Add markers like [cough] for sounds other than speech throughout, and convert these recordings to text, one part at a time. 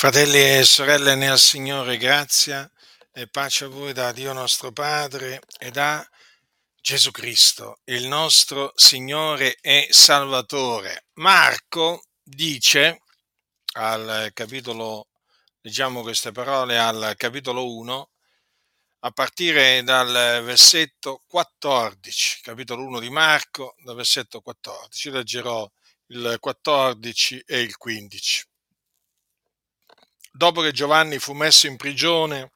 Fratelli e sorelle nel Signore, grazia e pace a voi da Dio nostro Padre e da Gesù Cristo, il nostro Signore e Salvatore. Marco dice al capitolo, leggiamo queste parole al capitolo 1, a partire dal versetto 14, capitolo 1 di Marco, dal versetto 14, leggerò il 14 e il 15 dopo che Giovanni fu messo in prigione,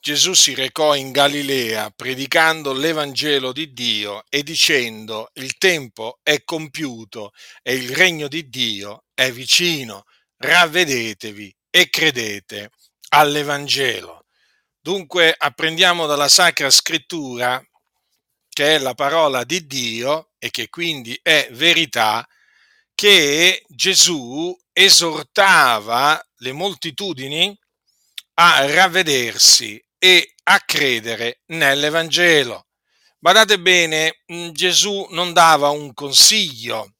Gesù si recò in Galilea predicando l'Evangelo di Dio e dicendo il tempo è compiuto e il regno di Dio è vicino, ravvedetevi e credete all'Evangelo. Dunque apprendiamo dalla Sacra Scrittura, che è la parola di Dio e che quindi è verità, che Gesù esortava le moltitudini a ravvedersi e a credere nell'Evangelo. Badate bene, mm, Gesù non dava un consiglio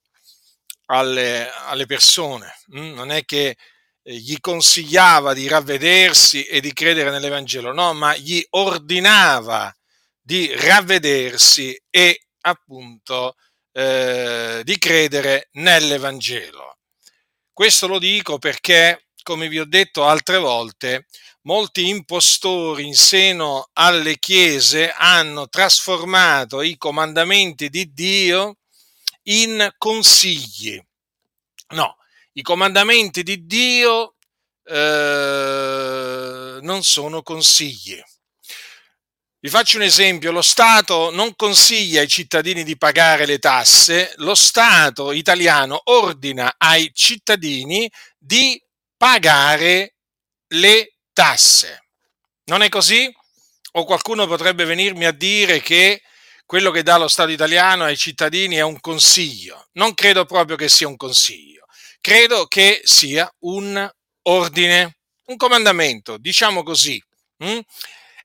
alle, alle persone, mm, non è che eh, gli consigliava di ravvedersi e di credere nell'Evangelo, no, ma gli ordinava di ravvedersi e appunto eh, di credere nell'Evangelo. Questo lo dico perché, come vi ho detto altre volte, molti impostori in seno alle chiese hanno trasformato i comandamenti di Dio in consigli. No, i comandamenti di Dio eh, non sono consigli. Vi faccio un esempio, lo Stato non consiglia ai cittadini di pagare le tasse, lo Stato italiano ordina ai cittadini di pagare le tasse. Non è così? O qualcuno potrebbe venirmi a dire che quello che dà lo Stato italiano ai cittadini è un consiglio. Non credo proprio che sia un consiglio, credo che sia un ordine, un comandamento, diciamo così. Hm?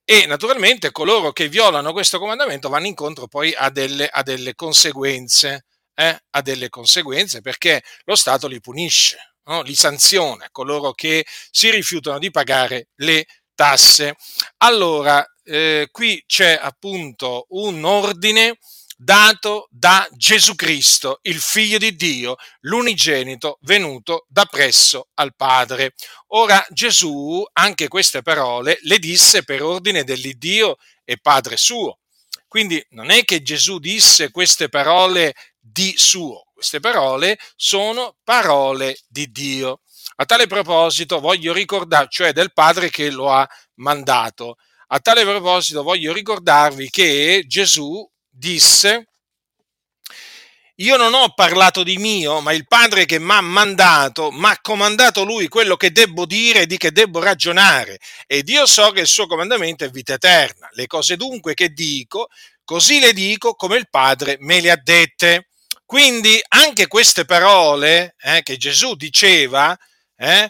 E naturalmente coloro che violano questo comandamento vanno incontro poi a delle, a delle conseguenze, eh? a delle conseguenze perché lo Stato li punisce, no? li sanziona, coloro che si rifiutano di pagare le tasse. Allora, eh, qui c'è appunto un ordine dato da Gesù Cristo, il figlio di Dio, l'unigenito venuto da presso al Padre. Ora Gesù anche queste parole le disse per ordine dell'Iddio e Padre suo. Quindi non è che Gesù disse queste parole di suo, queste parole sono parole di Dio. A tale proposito voglio ricordare, cioè del Padre che lo ha mandato. A tale proposito voglio ricordarvi che Gesù disse, io non ho parlato di mio, ma il Padre che mi ha mandato, mi ha comandato lui quello che debbo dire e di che debbo ragionare. Ed io so che il suo comandamento è vita eterna. Le cose dunque che dico, così le dico come il Padre me le ha dette. Quindi anche queste parole eh, che Gesù diceva, eh,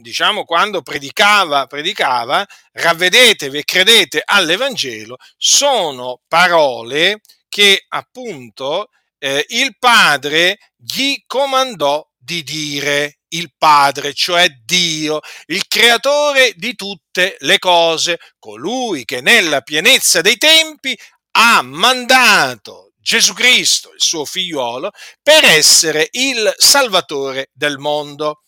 diciamo quando predicava, predicava, ravvedetevi e credete all'Evangelo, sono parole che appunto eh, il Padre gli comandò di dire il Padre, cioè Dio, il creatore di tutte le cose, colui che nella pienezza dei tempi ha mandato Gesù Cristo, il suo figliuolo, per essere il Salvatore del mondo.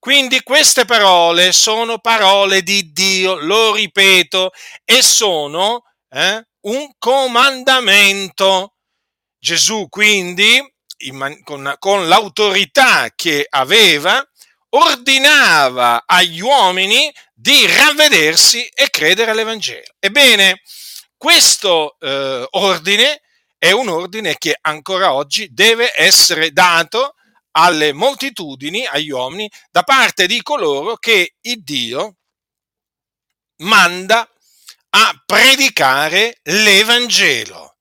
Quindi queste parole sono parole di Dio, lo ripeto, e sono eh, un comandamento. Gesù quindi, in, con, con l'autorità che aveva, ordinava agli uomini di ravvedersi e credere all'Evangelo. Ebbene, questo eh, ordine è un ordine che ancora oggi deve essere dato alle moltitudini, agli uomini, da parte di coloro che il Dio manda a predicare l'Evangelo.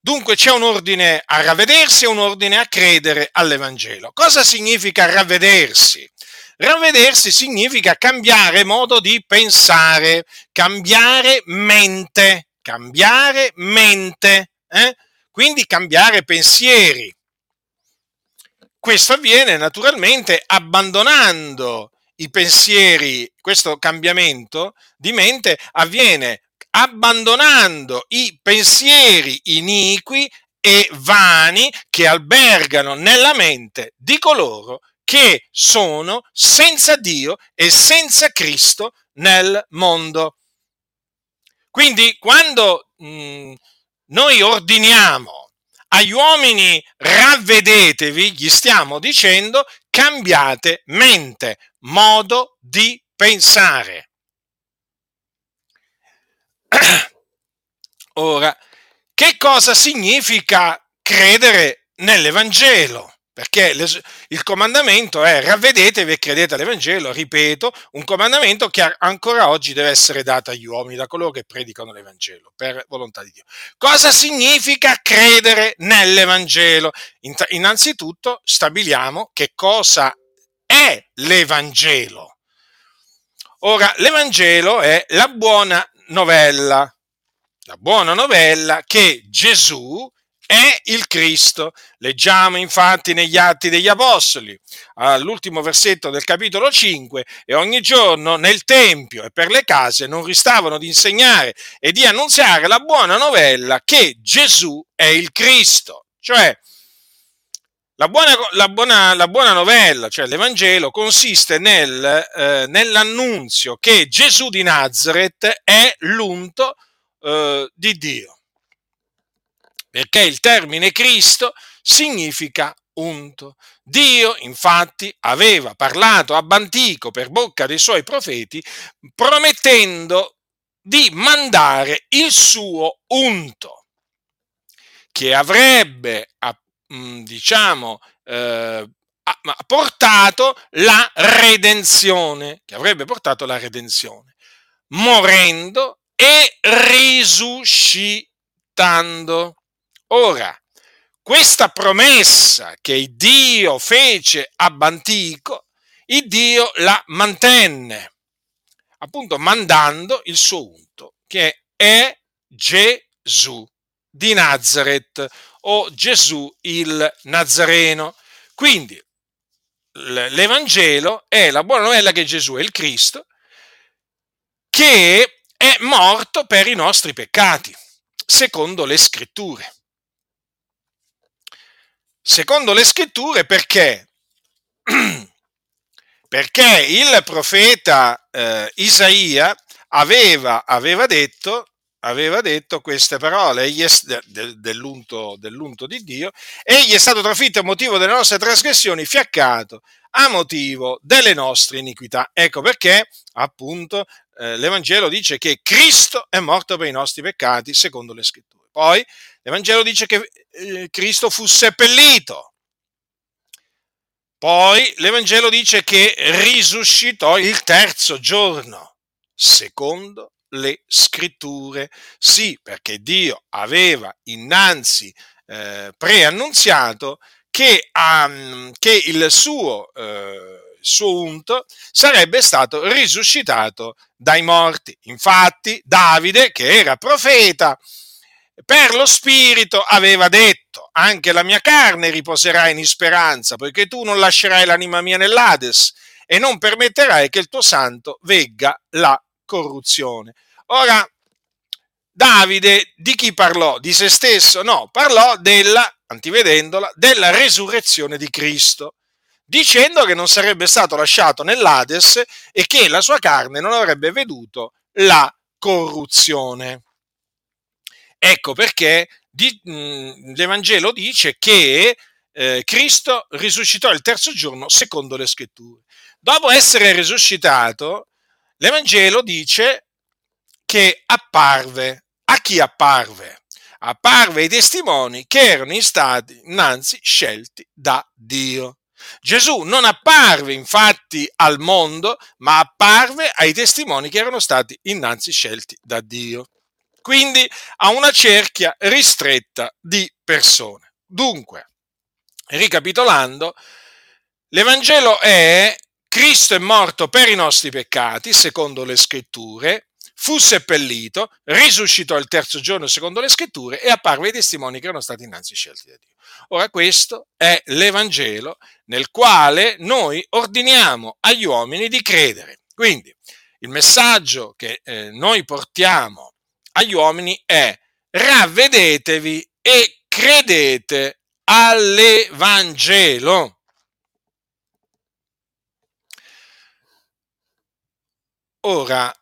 Dunque c'è un ordine a ravvedersi e un ordine a credere all'Evangelo. Cosa significa ravvedersi? Ravvedersi significa cambiare modo di pensare, cambiare mente, cambiare mente, eh? quindi cambiare pensieri. Questo avviene naturalmente abbandonando i pensieri, questo cambiamento di mente avviene abbandonando i pensieri iniqui e vani che albergano nella mente di coloro che sono senza Dio e senza Cristo nel mondo. Quindi quando mh, noi ordiniamo agli uomini ravvedetevi, gli stiamo dicendo cambiate mente, modo di pensare. [clears throat] Ora, che cosa significa credere nell'Evangelo? Perché il comandamento è ravvedetevi e credete all'Evangelo, ripeto, un comandamento che ancora oggi deve essere dato agli uomini, da coloro che predicano l'Evangelo, per volontà di Dio. Cosa significa credere nell'Evangelo? Innanzitutto stabiliamo che cosa è l'Evangelo. Ora, l'Evangelo è la buona novella, la buona novella che Gesù è il Cristo. Leggiamo infatti negli Atti degli Apostoli, all'ultimo versetto del capitolo 5, e ogni giorno nel Tempio e per le case non ristavano di insegnare e di annunziare la buona novella che Gesù è il Cristo. Cioè, la buona, la, buona, la buona, novella, cioè l'Evangelo, consiste nel, eh, nell'annunzio che Gesù di Nazareth è l'unto eh, di Dio. Perché il termine Cristo significa unto. Dio infatti aveva parlato ab antico per bocca dei suoi profeti promettendo di mandare il suo unto che avrebbe Mm, diciamo, eh, portato la redenzione, che avrebbe portato la redenzione, morendo e risuscitando. Ora, questa promessa che Dio fece ab antico, il Dio la mantenne, appunto mandando il suo unto, che è Gesù di Nazareth o Gesù il Nazareno. Quindi l'Evangelo è la buona novella che Gesù è il Cristo, che è morto per i nostri peccati, secondo le scritture. Secondo le scritture perché? [clears throat] Perché il profeta eh, Isaia aveva, aveva detto aveva detto queste parole dell'unto, dell'unto di Dio, egli è stato trafitto a motivo delle nostre trasgressioni, fiaccato a motivo delle nostre iniquità. Ecco perché, appunto, eh, l'Evangelo dice che Cristo è morto per i nostri peccati, secondo le scritture. Poi l'Evangelo dice che eh, Cristo fu seppellito. Poi l'Evangelo dice che risuscitò il terzo giorno, secondo le scritture. Sì, perché Dio aveva innanzi eh, preannunziato che, um, che il suo, eh, suo unto sarebbe stato risuscitato dai morti. Infatti Davide, che era profeta, per lo spirito aveva detto, anche la mia carne riposerà in speranza, poiché tu non lascerai l'anima mia nell'Ades e non permetterai che il tuo santo vegga la corruzione. Ora, Davide di chi parlò? Di se stesso? No, parlò della, antivedendola, della resurrezione di Cristo, dicendo che non sarebbe stato lasciato nell'Ades e che la sua carne non avrebbe veduto la corruzione. Ecco perché di, mh, l'Evangelo dice che eh, Cristo risuscitò il terzo giorno secondo le scritture. Dopo essere risuscitato, l'Evangelo dice che apparve. A chi apparve? Apparve ai testimoni che erano stati innanzi scelti da Dio. Gesù non apparve infatti al mondo, ma apparve ai testimoni che erano stati innanzi scelti da Dio. Quindi a una cerchia ristretta di persone. Dunque, ricapitolando, l'Evangelo è Cristo è morto per i nostri peccati, secondo le scritture, fu seppellito, risuscitò il terzo giorno secondo le scritture e apparve ai testimoni che erano stati innanzi scelti da Dio. Ora questo è l'Evangelo nel quale noi ordiniamo agli uomini di credere. Quindi il messaggio che eh, noi portiamo agli uomini è ravvedetevi e credete all'Evangelo. Ora,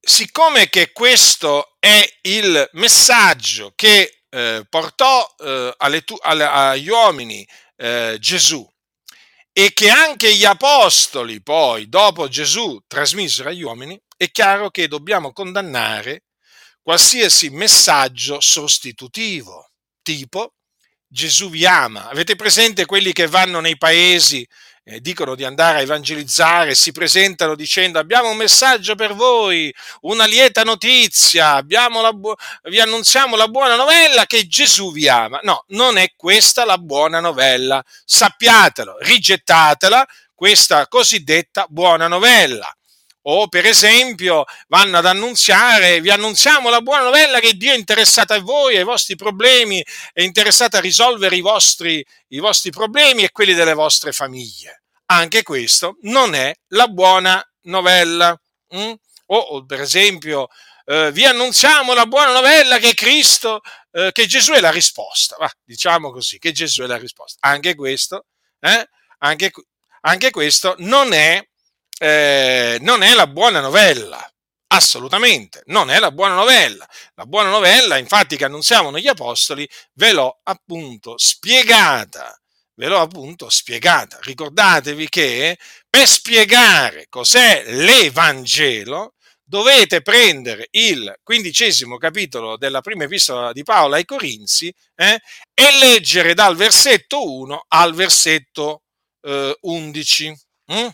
siccome che questo è il messaggio che eh, portò eh, alle, alle, agli uomini eh, Gesù e che anche gli apostoli poi, dopo Gesù, trasmisero agli uomini, è chiaro che dobbiamo condannare qualsiasi messaggio sostitutivo, tipo Gesù vi ama. Avete presente quelli che vanno nei paesi eh, dicono di andare a evangelizzare, si presentano dicendo abbiamo un messaggio per voi, una lieta notizia, bu- vi annunziamo la buona novella che Gesù vi ama. No, non è questa la buona novella, sappiatelo, rigettatela, questa cosiddetta buona novella o per esempio vanno ad annunziare, vi annunziamo la buona novella che Dio è interessato a voi, ai vostri problemi, è interessato a risolvere i vostri, i vostri problemi e quelli delle vostre famiglie. Anche questo non è la buona novella. Mm? O, o, per esempio eh, vi annunziamo la buona novella che Cristo, eh, che Gesù è la risposta. Va, diciamo così, che Gesù è la risposta. Anche questo, eh? anche, anche questo non è eh, non è la buona novella. Assolutamente, non è la buona novella. La buona novella, infatti, che annunziavano gli apostoli, ve l'ho appunto spiegata. Ve l'ho appunto spiegata. Ricordatevi che per spiegare cos'è l'Evangelo dovete prendere il quindicesimo capitolo della prima epistola di Paolo ai Corinzi eh, e leggere dal versetto 1 al versetto eh, 11. Mm?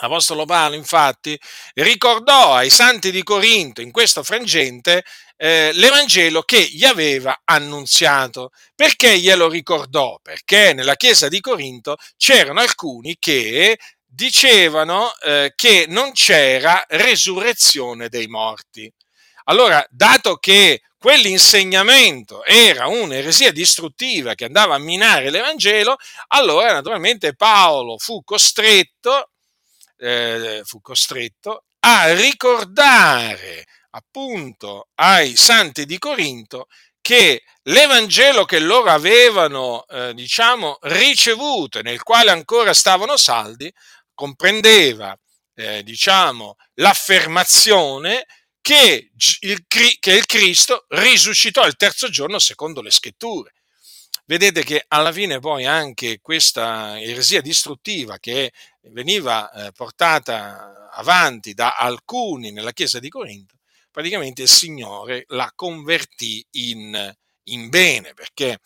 L'Apostolo Paolo, infatti, ricordò ai santi di Corinto in questo frangente eh, l'Evangelo che gli aveva annunziato. Perché glielo ricordò? Perché nella chiesa di Corinto c'erano alcuni che dicevano eh, che non c'era resurrezione dei morti. Allora, dato che quell'insegnamento era un'eresia distruttiva che andava a minare l'Evangelo, allora naturalmente Paolo fu costretto eh, fu costretto a ricordare appunto ai santi di Corinto che l'Evangelo che loro avevano, eh, diciamo, ricevuto e nel quale ancora stavano saldi, comprendeva, eh, diciamo, l'affermazione che il, che il Cristo risuscitò il terzo giorno secondo le scritture. Vedete che alla fine poi anche questa eresia distruttiva che veniva eh, portata avanti da alcuni nella chiesa di Corinto, praticamente il Signore la convertì in, in bene, perché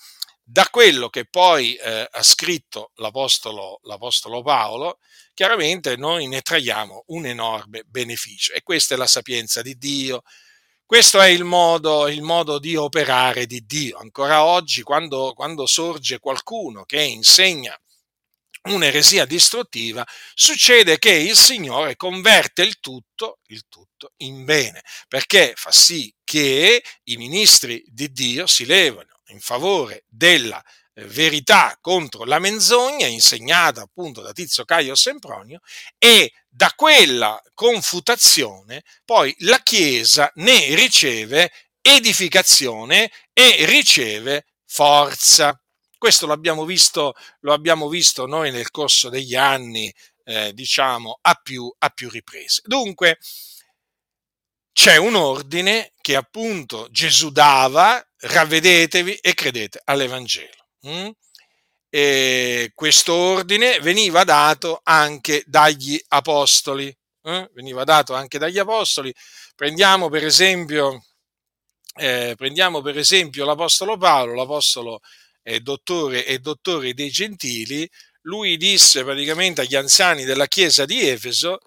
da quello che poi eh, ha scritto l'apostolo, l'apostolo, Paolo, chiaramente noi ne traiamo un enorme beneficio e questa è la sapienza di Dio, questo è il modo, il modo di operare di Dio. Ancora oggi, quando, quando sorge qualcuno che insegna un'eresia distruttiva, succede che il Signore converte il tutto, il tutto in bene, perché fa sì che i ministri di Dio si levano in favore della verità contro la menzogna insegnata appunto da Tizio Caio Sempronio e da quella confutazione poi la Chiesa ne riceve edificazione e riceve forza. Questo l'abbiamo visto, lo abbiamo visto noi nel corso degli anni, eh, diciamo, a più, a più riprese. Dunque, c'è un ordine che appunto Gesù dava, ravvedetevi e credete all'Evangelo. Mm? E questo ordine veniva dato anche dagli apostoli. Eh? Veniva dato anche dagli apostoli. Prendiamo per esempio, eh, prendiamo per esempio l'apostolo Paolo, l'apostolo è dottore e dottore dei gentili. Lui disse praticamente agli anziani della chiesa di Efeso,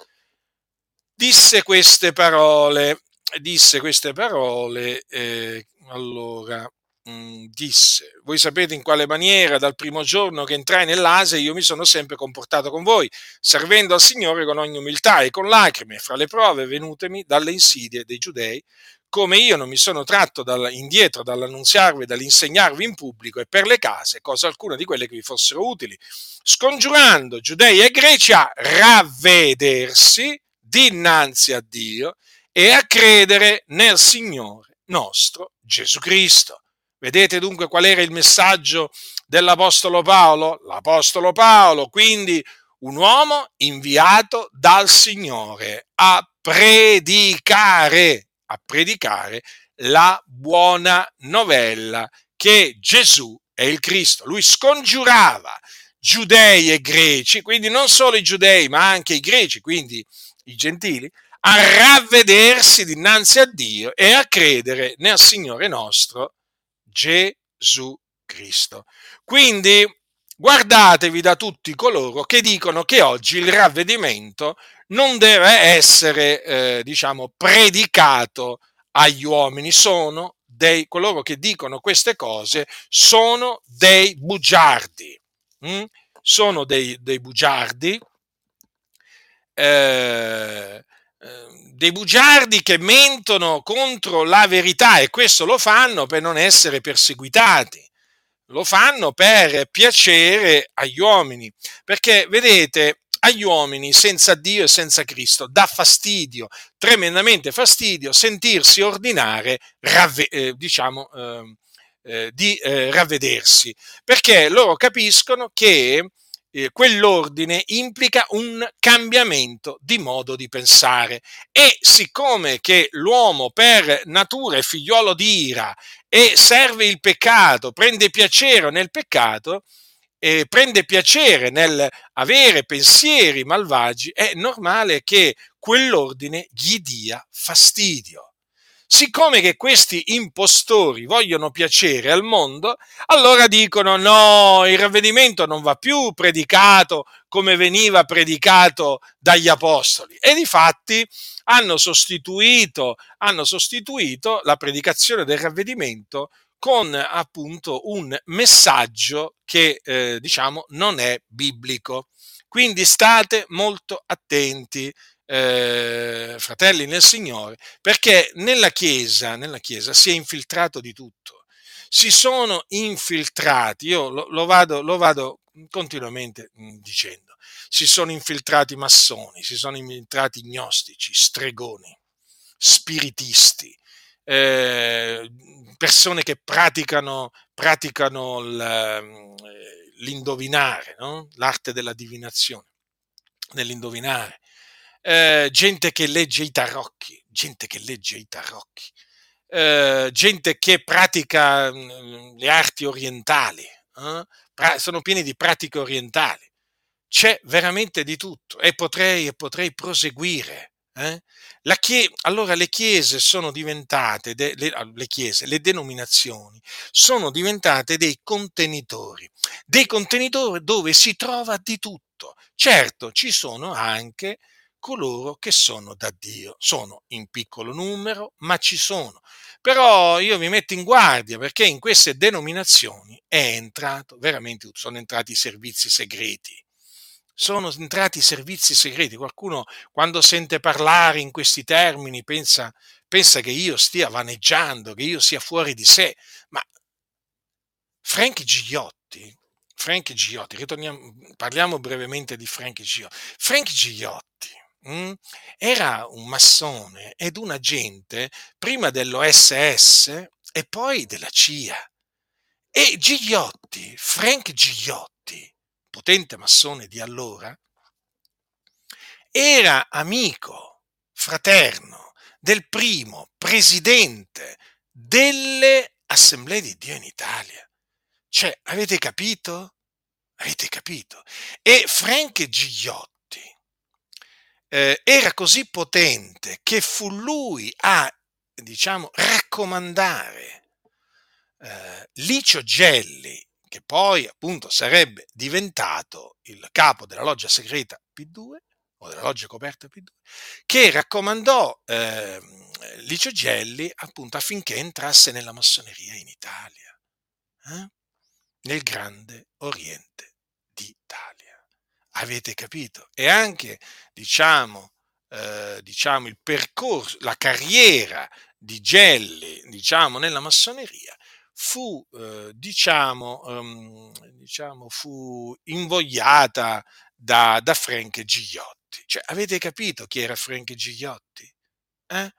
disse queste parole, disse queste parole, eh, allora, Mm, disse, voi sapete in quale maniera dal primo giorno che entrai nell'Asia io mi sono sempre comportato con voi, servendo al Signore con ogni umiltà e con lacrime fra le prove venutemi dalle insidie dei giudei, come io non mi sono tratto dal, indietro dall'annunziarvi dall'insegnarvi in pubblico e per le case cosa alcuna di quelle che vi fossero utili, scongiurando giudei e greci a ravvedersi dinanzi a Dio e a credere nel Signore nostro Gesù Cristo. Vedete dunque qual era il messaggio dell'Apostolo Paolo? L'Apostolo Paolo, quindi un uomo inviato dal Signore a predicare, a predicare la buona novella che Gesù è il Cristo. Lui scongiurava giudei e greci, quindi non solo i giudei, ma anche i greci, quindi i gentili, a ravvedersi dinanzi a Dio e a credere nel Signore nostro Gesù Cristo. Quindi guardatevi da tutti coloro che dicono che oggi il ravvedimento non deve essere, eh, diciamo, predicato agli uomini, sono dei, coloro che dicono queste cose sono dei bugiardi, mm? sono dei, dei bugiardi, eh, Ehm, dei bugiardi che mentono contro la verità e questo lo fanno per non essere perseguitati, lo fanno per piacere agli uomini, perché vedete, agli uomini senza Dio e senza Cristo. Dà fastidio, tremendamente fastidio, sentirsi ordinare, ravve, eh, diciamo, eh, eh, di eh, ravvedersi, perché loro capiscono che eh, quell'ordine implica un cambiamento di modo di pensare. E siccome che l'uomo per natura è figliolo di ira e serve il peccato, prende piacere nel peccato, eh, prende piacere nel avere pensieri malvagi, è normale che quell'ordine gli dia fastidio. Siccome che questi impostori vogliono piacere al mondo, allora dicono no, il ravvedimento non va più predicato come veniva predicato dagli apostoli. E di fatti hanno sostituito, hanno sostituito la predicazione del ravvedimento con appunto un messaggio che eh, diciamo non è biblico. Quindi state molto attenti eh, fratelli nel Signore, perché nella Chiesa, nella Chiesa si è infiltrato di tutto. Si sono infiltrati, io lo, lo, vado, lo vado continuamente mm, dicendo, si sono infiltrati massoni, si sono infiltrati gnostici, stregoni, spiritisti, eh, persone che praticano, praticano mm, l'indovinare, no? l'arte della divinazione, nell'indovinare, eh, gente che legge i tarocchi, gente che legge i tarocchi, eh, gente che pratica mm, le arti orientali, eh? pra- sono pieni di pratiche orientali. C'è veramente di tutto e potrei, e potrei proseguire. Eh? Chie- allora le chiese sono diventate, de- le, ah, le, chiese, le denominazioni sono diventate dei contenitori, dei contenitori dove si trova di tutto. Certo, ci sono anche coloro che sono da Dio. Sono in piccolo numero, ma ci sono. Però io vi metto in guardia perché in queste denominazioni è entrato veramente, sono entrati i servizi segreti. Sono entrati i servizi segreti. Qualcuno quando sente parlare in questi termini pensa, pensa che io stia vaneggiando, che io sia fuori di sé. Ma Frank Gigliotti, Frank Giotti, parliamo brevemente di Frank Giotti. Frank Giotti mh, era un massone ed un agente prima dell'OSS e poi della CIA. E Gigliotti, Frank Gigliotti, potente massone di allora, era amico, fraterno del primo presidente delle Assemblee di Dio in Italia. Cioè, avete capito? Avete capito? E Frank Gigliotti eh, era così potente che fu lui a, diciamo, raccomandare eh, Licio Gelli, che poi appunto sarebbe diventato il capo della loggia segreta P2 o della loggia coperta P2, che raccomandò eh, Licio Gelli appunto affinché entrasse nella massoneria in Italia, eh? nel grande Oriente d'Italia. Avete capito? E anche, diciamo, eh, diciamo il percorso, la carriera di Gelli, diciamo, nella massoneria, fu, eh, diciamo, um, diciamo, fu invogliata da, da Frank Gigliotti. Cioè, avete capito chi era Frank Gigliotti? Eh?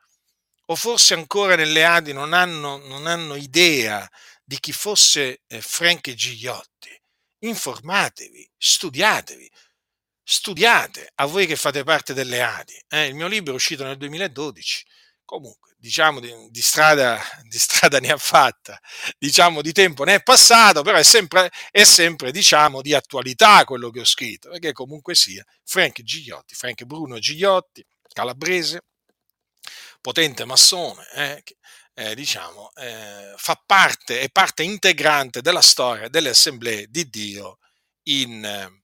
O forse ancora nelle Adi non hanno, non hanno idea di chi fosse eh, Frank Gigliotti? Informatevi, studiatevi, studiate, a voi che fate parte delle Adi. Eh? Il mio libro è uscito nel 2012. Comunque, diciamo, di, di, strada, di, strada, ne ha fatta, diciamo, di tempo ne è passato, però è sempre, è sempre, diciamo, di attualità quello che ho scritto, perché comunque sia Frank Gigliotti, Frank Bruno Gigliotti, calabrese, potente massone, eh, eh, diciamo, eh, fa parte, è parte integrante della storia delle assemblee di Dio in,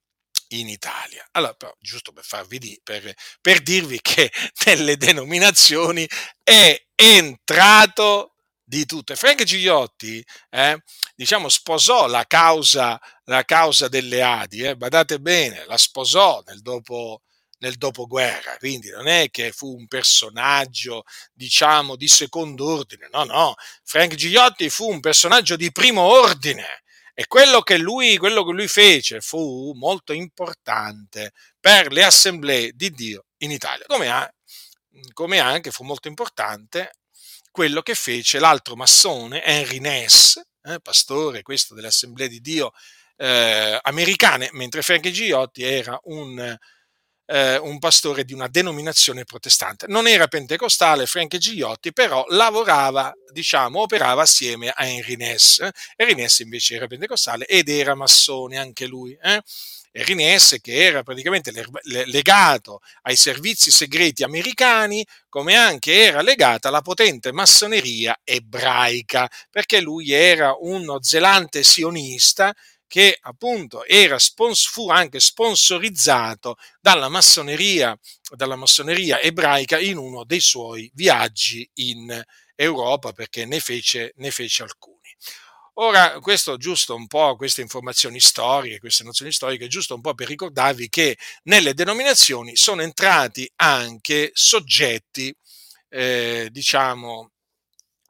in Italia. Allora, però, giusto per farvi di, per, per dirvi che [laughs] nelle denominazioni è entrato di tutto. E Frank Gigliotti, eh, diciamo, sposò la causa, la causa delle Adi, eh, badate bene, la sposò nel dopo, nel dopoguerra, quindi non è che fu un personaggio, diciamo, di secondo ordine, no, no, Frank Gigliotti fu un personaggio di primo ordine, e quello che, lui, quello che lui fece fu molto importante per le assemblee di Dio in Italia, come, come anche fu molto importante quello che fece l'altro massone, Henry Ness, eh, pastore questo delle assemblee di Dio eh, americane, mentre Frank Giotti era un eh, un pastore di una denominazione protestante. Non era pentecostale Frank Gigliotti, però lavorava, diciamo, operava assieme a Henry Ness. Henry Ness invece era pentecostale ed era massone anche lui. Eh? Henry Ness che era praticamente legato ai servizi segreti americani, come anche era legata alla potente massoneria ebraica, perché lui era uno zelante sionista che appunto era, fu anche sponsorizzato dalla massoneria, dalla massoneria ebraica in uno dei suoi viaggi in Europa perché ne fece, ne fece alcuni. Ora, questo giusto un po', queste informazioni storiche, queste nozioni storiche, giusto un po' per ricordarvi che nelle denominazioni sono entrati anche soggetti, eh, diciamo,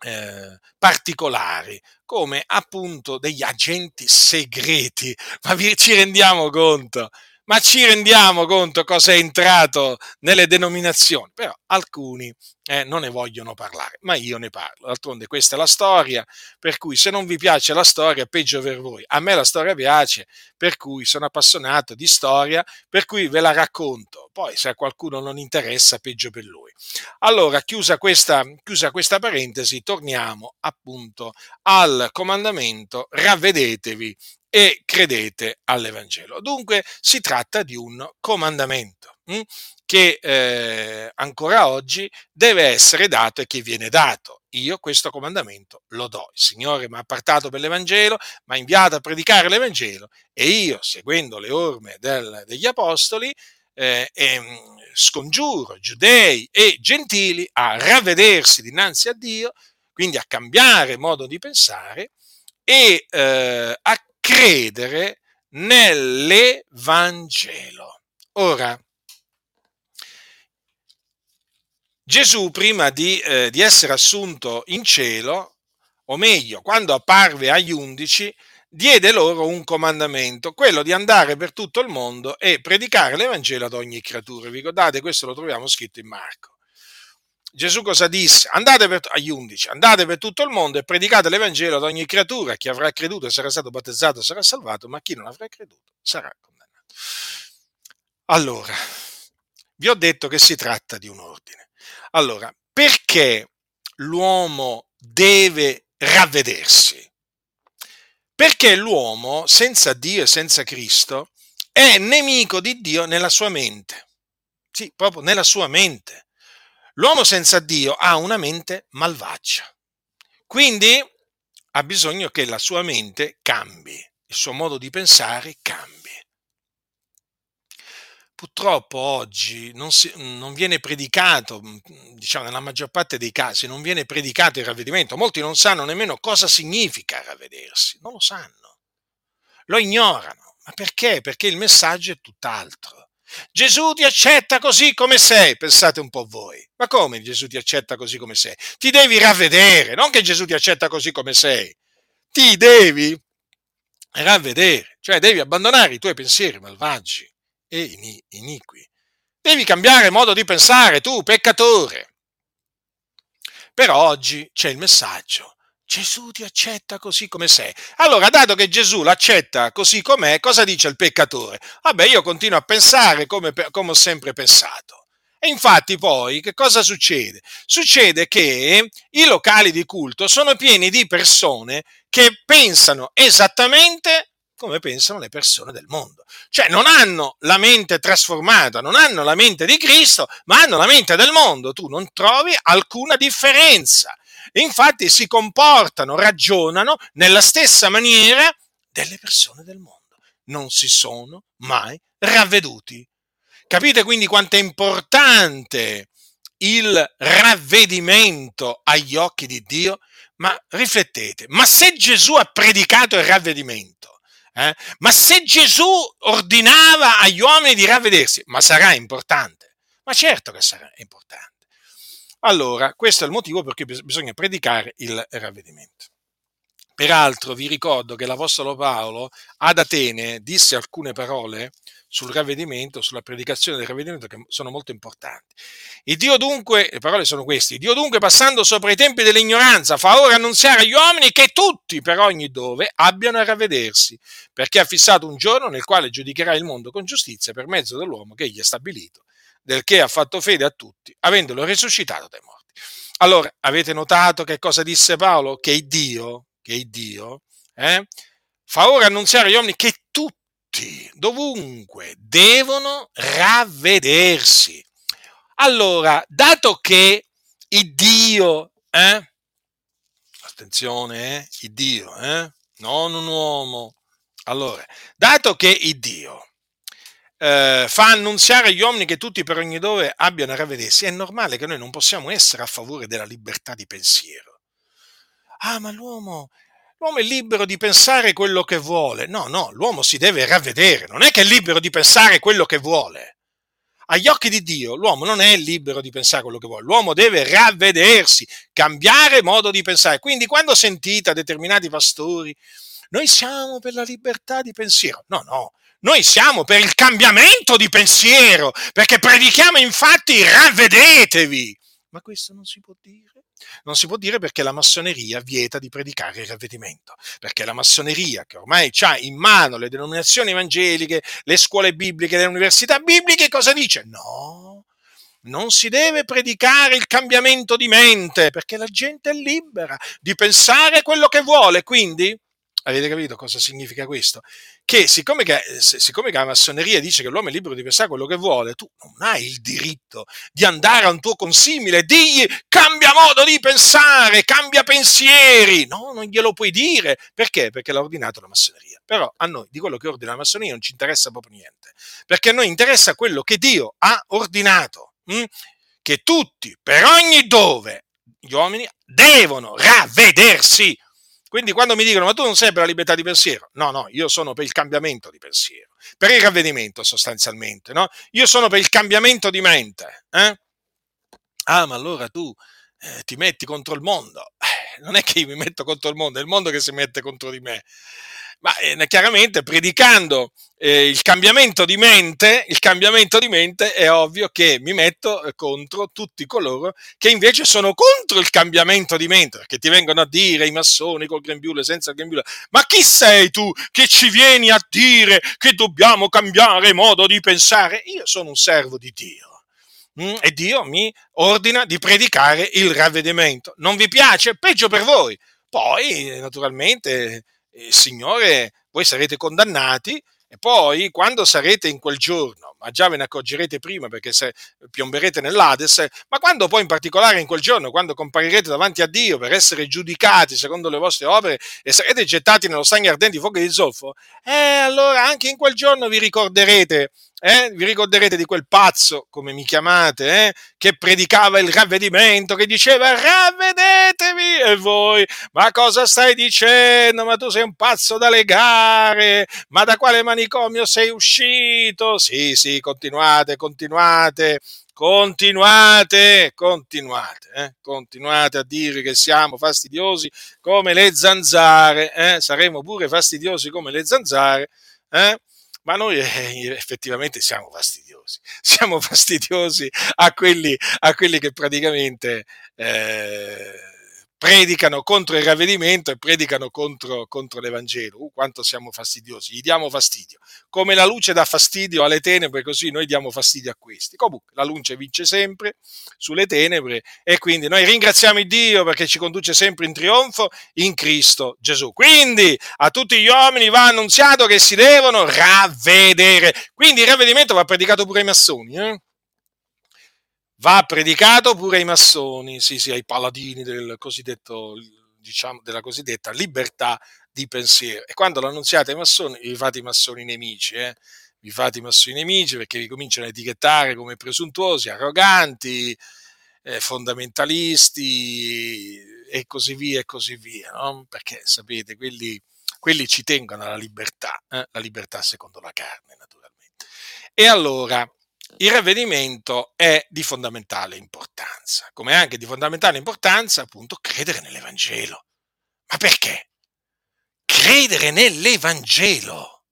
eh, particolari, come appunto degli agenti segreti. Ma vi, ci rendiamo conto? Ma ci rendiamo conto cosa è entrato nelle denominazioni? Però alcuni eh, non ne vogliono parlare, ma io ne parlo. D'altronde questa è la storia, per cui se non vi piace la storia, peggio per voi. A me la storia piace, per cui sono appassionato di storia, per cui ve la racconto. Poi se a qualcuno non interessa, peggio per lui. Allora, chiusa questa, chiusa questa parentesi, torniamo appunto al comandamento, ravvedetevi e credete all'Evangelo. Dunque si tratta di un comandamento hm, che eh, ancora oggi deve essere dato e che viene dato. Io questo comandamento lo do. Il Signore mi ha appartato per l'Evangelo, mi ha inviato a predicare l'Evangelo e io, seguendo le orme del, degli Apostoli, eh, eh, scongiuro giudei e gentili a ravvedersi dinanzi a Dio, quindi a cambiare modo di pensare e eh, a credere nell'Evangelo. Ora, Gesù prima di, eh, di, essere assunto in cielo, o meglio, quando apparve agli undici, diede loro un comandamento, quello di andare per tutto il mondo e predicare l'Evangelo ad ogni creatura. Vi ricordate? Questo lo troviamo scritto in Marco. Gesù cosa disse? Andate per, agli undici, andate per tutto il mondo e predicate l'Evangelo ad ogni creatura. Chi avrà creduto e sarà stato battezzato sarà salvato, ma chi non avrà creduto sarà condannato. Allora, vi ho detto che si tratta di un ordine. Allora, perché l'uomo deve ravvedersi? Perché l'uomo senza Dio e senza Cristo è nemico di Dio nella sua mente. Sì, proprio nella sua mente. L'uomo senza Dio ha una mente malvagia. Quindi ha bisogno che la sua mente cambi, il suo modo di pensare cambi. Purtroppo oggi non, si, non, viene predicato, diciamo nella maggior parte dei casi, non viene predicato il ravvedimento. Molti non sanno nemmeno cosa significa ravvedersi, non lo sanno, lo ignorano. Ma perché? Perché il messaggio è tutt'altro. Gesù ti accetta così come sei, pensate un po' voi. Ma come Gesù ti accetta così come sei? Ti devi ravvedere, non che Gesù ti accetta così come sei. Ti devi ravvedere, cioè devi abbandonare i tuoi pensieri malvagi e iniqui. Devi cambiare modo di pensare, tu peccatore. Per oggi c'è il messaggio. Gesù ti accetta così come sei. Allora, dato che Gesù l'accetta così com'è, cosa dice il peccatore? Vabbè, io continuo a pensare come, come ho sempre pensato. E infatti poi che cosa succede? Succede che i locali di culto sono pieni di persone che pensano esattamente come pensano le persone del mondo. Cioè non hanno la mente trasformata, non hanno la mente di Cristo, ma hanno la mente del mondo. Tu non trovi alcuna differenza. Infatti si comportano, ragionano nella stessa maniera delle persone del mondo. Non si sono mai ravveduti. Capite quindi quanto è importante il ravvedimento agli occhi di Dio? Ma riflettete, ma se Gesù ha predicato il ravvedimento, eh, ma se Gesù ordinava agli uomini di ravvedersi, ma sarà importante? Ma certo che sarà importante. Allora, questo è il motivo per cui bisogna predicare il ravvedimento. Peraltro vi ricordo che l'Apostolo Paolo ad Atene disse alcune parole sul ravvedimento, sulla predicazione del ravvedimento che sono molto importanti. Il Dio dunque, le parole sono queste, Dio dunque passando sopra i tempi dell'ignoranza fa ora annunziare agli uomini che tutti per ogni dove abbiano a ravvedersi, perché ha fissato un giorno nel quale giudicherà il mondo con giustizia per mezzo dell'uomo che egli ha stabilito, del che ha fatto fede a tutti, avendolo risuscitato dai morti. Allora, avete notato che cosa disse Paolo? Che Dio, che il Dio, eh, fa ora annunziare agli uomini che tutti, dovunque, devono ravvedersi. Allora, dato che il Dio, eh, attenzione, eh, il Dio, eh, non un uomo, allora, dato che il Dio eh, fa annunziare agli uomini che tutti per ogni dove abbiano a ravvedersi, è normale che noi non possiamo essere a favore della libertà di pensiero. Ah, ma l'uomo, l'uomo è libero di pensare quello che vuole. No, no, l'uomo si deve ravvedere, non è che è libero di pensare quello che vuole. Agli occhi di Dio l'uomo non è libero di pensare quello che vuole, l'uomo deve ravvedersi, cambiare modo di pensare. Quindi quando sentite a determinati pastori, noi siamo per la libertà di pensiero. No, no, noi siamo per il cambiamento di pensiero, perché predichiamo infatti ravvedetevi. Ma questo non si può dire. Non si può dire perché la massoneria vieta di predicare il ravvedimento, perché la massoneria che ormai ha in mano le denominazioni evangeliche, le scuole bibliche, le università bibliche, cosa dice? No, non si deve predicare il cambiamento di mente, perché la gente è libera di pensare quello che vuole, quindi Avete capito cosa significa questo? Che siccome, che siccome che la massoneria dice che l'uomo è libero di pensare quello che vuole, tu non hai il diritto di andare a un tuo consimile e digli cambia modo di pensare, cambia pensieri. No, non glielo puoi dire. Perché? Perché l'ha ordinato la massoneria. Però a noi di quello che ordina la massoneria non ci interessa proprio niente. Perché a noi interessa quello che Dio ha ordinato. Hm? Che tutti, per ogni dove, gli uomini devono ravvedersi quindi quando mi dicono ma tu non sei per la libertà di pensiero, no, no, io sono per il cambiamento di pensiero, per il ravvedimento sostanzialmente, no? Io sono per il cambiamento di mente. Eh? Ah, ma allora tu eh, ti metti contro il mondo. Eh, non è che io mi metto contro il mondo, è il mondo che si mette contro di me ma eh, chiaramente predicando eh, il cambiamento di mente, il cambiamento di mente è ovvio che mi metto eh, contro tutti coloro che invece sono contro il cambiamento di mente, perché ti vengono a dire i massoni col grembiule, senza il grembiule, ma chi sei tu che ci vieni a dire che dobbiamo cambiare modo di pensare? Io sono un servo di Dio mm, e Dio mi ordina di predicare il ravvedimento. Non vi piace? Peggio per voi. Poi, naturalmente, eh, Signore, voi sarete condannati e poi quando sarete in quel giorno, ma già ve ne accorgerete prima perché se piomberete nell'Ades, ma quando poi in particolare in quel giorno, quando comparirete davanti a Dio per essere giudicati secondo le vostre opere e sarete gettati nello stagno ardente di fuoco di zolfo, eh, allora anche in quel giorno vi ricorderete Eh? Vi ricorderete di quel pazzo, come mi chiamate, eh? che predicava il ravvedimento, che diceva ravvedetevi e voi, ma cosa stai dicendo? Ma tu sei un pazzo da legare, ma da quale manicomio sei uscito? Sì, sì, continuate, continuate, continuate, continuate, eh? continuate a dire che siamo fastidiosi come le zanzare, eh? saremo pure fastidiosi come le zanzare, eh? Ma noi eh, effettivamente siamo fastidiosi, [laughs] siamo fastidiosi a quelli, a quelli che praticamente eh, predicano contro il ravvedimento e predicano contro, contro l'Evangelo. Uh, quanto siamo fastidiosi, gli diamo fastidio. Come la luce dà fastidio alle tenebre, così noi diamo fastidio a questi. Comunque, la luce vince sempre sulle tenebre e quindi noi ringraziamo il Dio perché ci conduce sempre in trionfo in Cristo Gesù. Quindi a tutti gli uomini va annunziato che si devono ravvedere. Quindi il ravvedimento va predicato pure ai massoni. Eh? Va predicato pure ai massoni, sì, sì, ai paladini del diciamo, della cosiddetta libertà di pensiero. E quando lo annunziate ai massoni, vi fate i massoni nemici, eh? vi fate i massoni nemici perché vi cominciano a etichettare come presuntuosi, arroganti, eh, fondamentalisti e così via e così via, no? perché sapete, quelli, quelli ci tengono alla libertà, eh? la libertà secondo la carne naturalmente. E allora, il ravvedimento è di fondamentale importanza, come anche di fondamentale importanza appunto credere nell'Evangelo. Ma perché? Credere nell'Evangelo.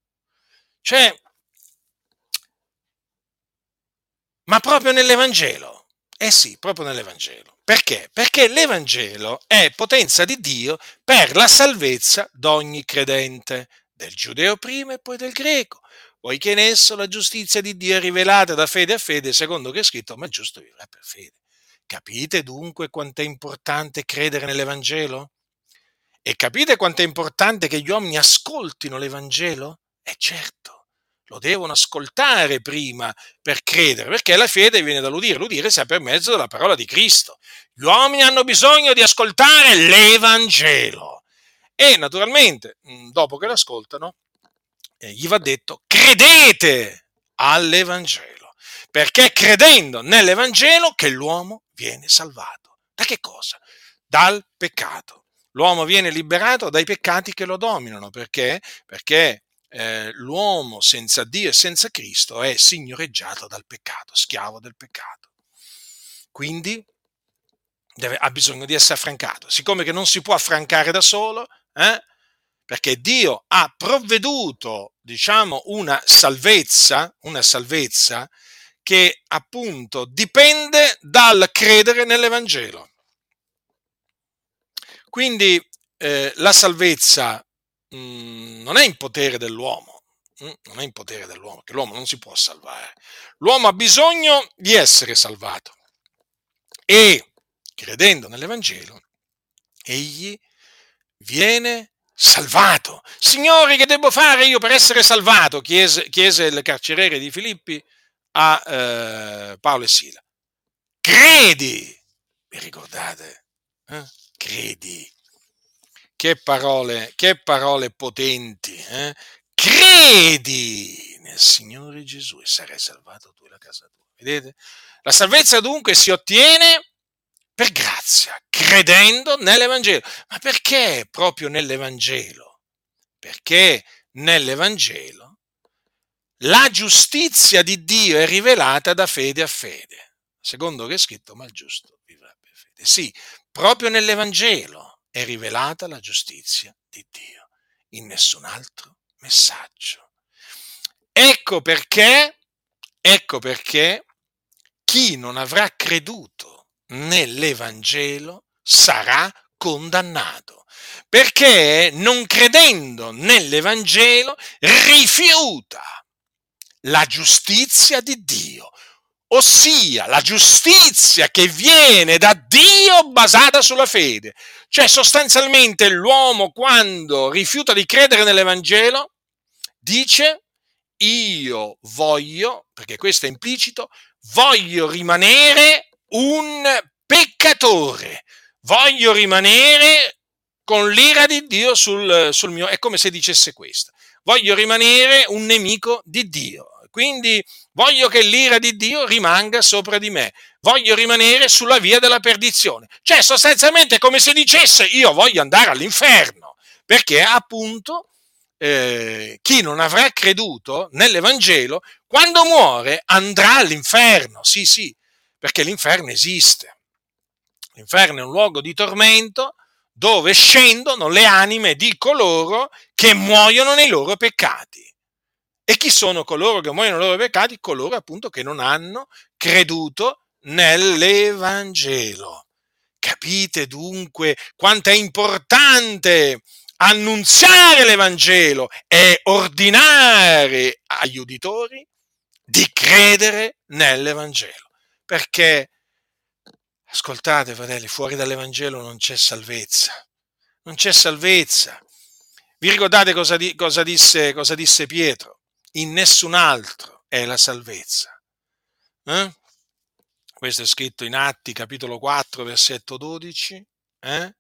Cioè, ma proprio nell'Evangelo. Eh sì, proprio nell'Evangelo. Perché? Perché l'Evangelo è potenza di Dio per la salvezza d'ogni credente, del giudeo prima e poi del greco poiché in esso la giustizia di Dio è rivelata da fede a fede, secondo che è scritto, ma il giusto vivrà per fede. Capite dunque quanto è importante credere nell'Evangelo? E capite quanto è importante che gli uomini ascoltino l'Evangelo? Eh certo, lo devono ascoltare prima per credere, perché la fede viene dall'udire, l'udire sia per mezzo della parola di Cristo. Gli uomini hanno bisogno di ascoltare l'Evangelo. E naturalmente, dopo che l'ascoltano, gli va detto credete all'Evangelo, perché è credendo nell'Evangelo che l'uomo viene salvato. Da che cosa? Dal peccato. L'uomo viene liberato dai peccati che lo dominano, perché? Perché eh, l'uomo senza Dio e senza Cristo è signoreggiato dal peccato, schiavo del peccato. Quindi deve, ha bisogno di essere affrancato. Siccome che non si può affrancare da solo, eh, perché Dio ha provveduto, diciamo, una salvezza, una salvezza che appunto dipende dal credere nell'Evangelo. Quindi eh, la salvezza mh, mm, non è in potere dell'uomo, mh, mm, non è in potere dell'uomo, che l'uomo non si può salvare. L'uomo ha bisogno di essere salvato e credendo nell'Evangelo, egli viene salvato. Signori, che devo fare io per essere salvato? chiese, chiese il carceriere di Filippi a eh, Paolo e Sila. Credi, vi ricordate? Eh? Credi. Che parole, che parole potenti. Eh? Credi nel Signore Gesù e sarai salvato tu e la casa tua. Vedete? La salvezza dunque si ottiene per grazia, credendo nell'Evangelo. Ma perché proprio nell'Evangelo? Perché nell'Evangelo la giustizia di Dio è rivelata da fede a fede, secondo che è scritto, ma il giusto vivrà per fede. Sì, proprio nell'Evangelo è rivelata la giustizia di Dio, in nessun altro messaggio. Ecco perché, ecco perché chi non avrà creduto nell'Evangelo sarà condannato, perché non credendo nell'Evangelo rifiuta la giustizia di Dio, ossia la giustizia che viene da Dio basata sulla fede. Cioè sostanzialmente l'uomo quando rifiuta di credere nell'Evangelo dice io voglio, perché questo è implicito, voglio rimanere un peccatore, voglio rimanere con l'ira di Dio sul, sul mio... È come se dicesse questo. Voglio rimanere un nemico di Dio. quindi voglio che l'ira di Dio rimanga sopra di me, voglio rimanere sulla via della perdizione. Cioè, sostanzialmente è come se dicesse io voglio andare all'inferno, perché appunto eh, chi non avrà creduto nell'Evangelo, quando muore andrà all'inferno, sì sì, perché l'inferno esiste. L'inferno è un luogo di tormento dove scendono le anime di coloro che muoiono nei loro peccati. E chi sono coloro che muoiono nei loro peccati? Coloro appunto che non hanno creduto nell'Evangelo. Capite dunque quanto è importante annunziare l'Evangelo e ordinare agli uditori di credere nell'Evangelo. Perché Ascoltate, fratelli, fuori dall'Evangelo non c'è salvezza. Non c'è salvezza. Vi ricordate cosa, di, cosa, disse, cosa disse, Pietro? In nessun altro è la salvezza. Eh? Questo è scritto in Atti, capitolo 4, versetto 12. Eh?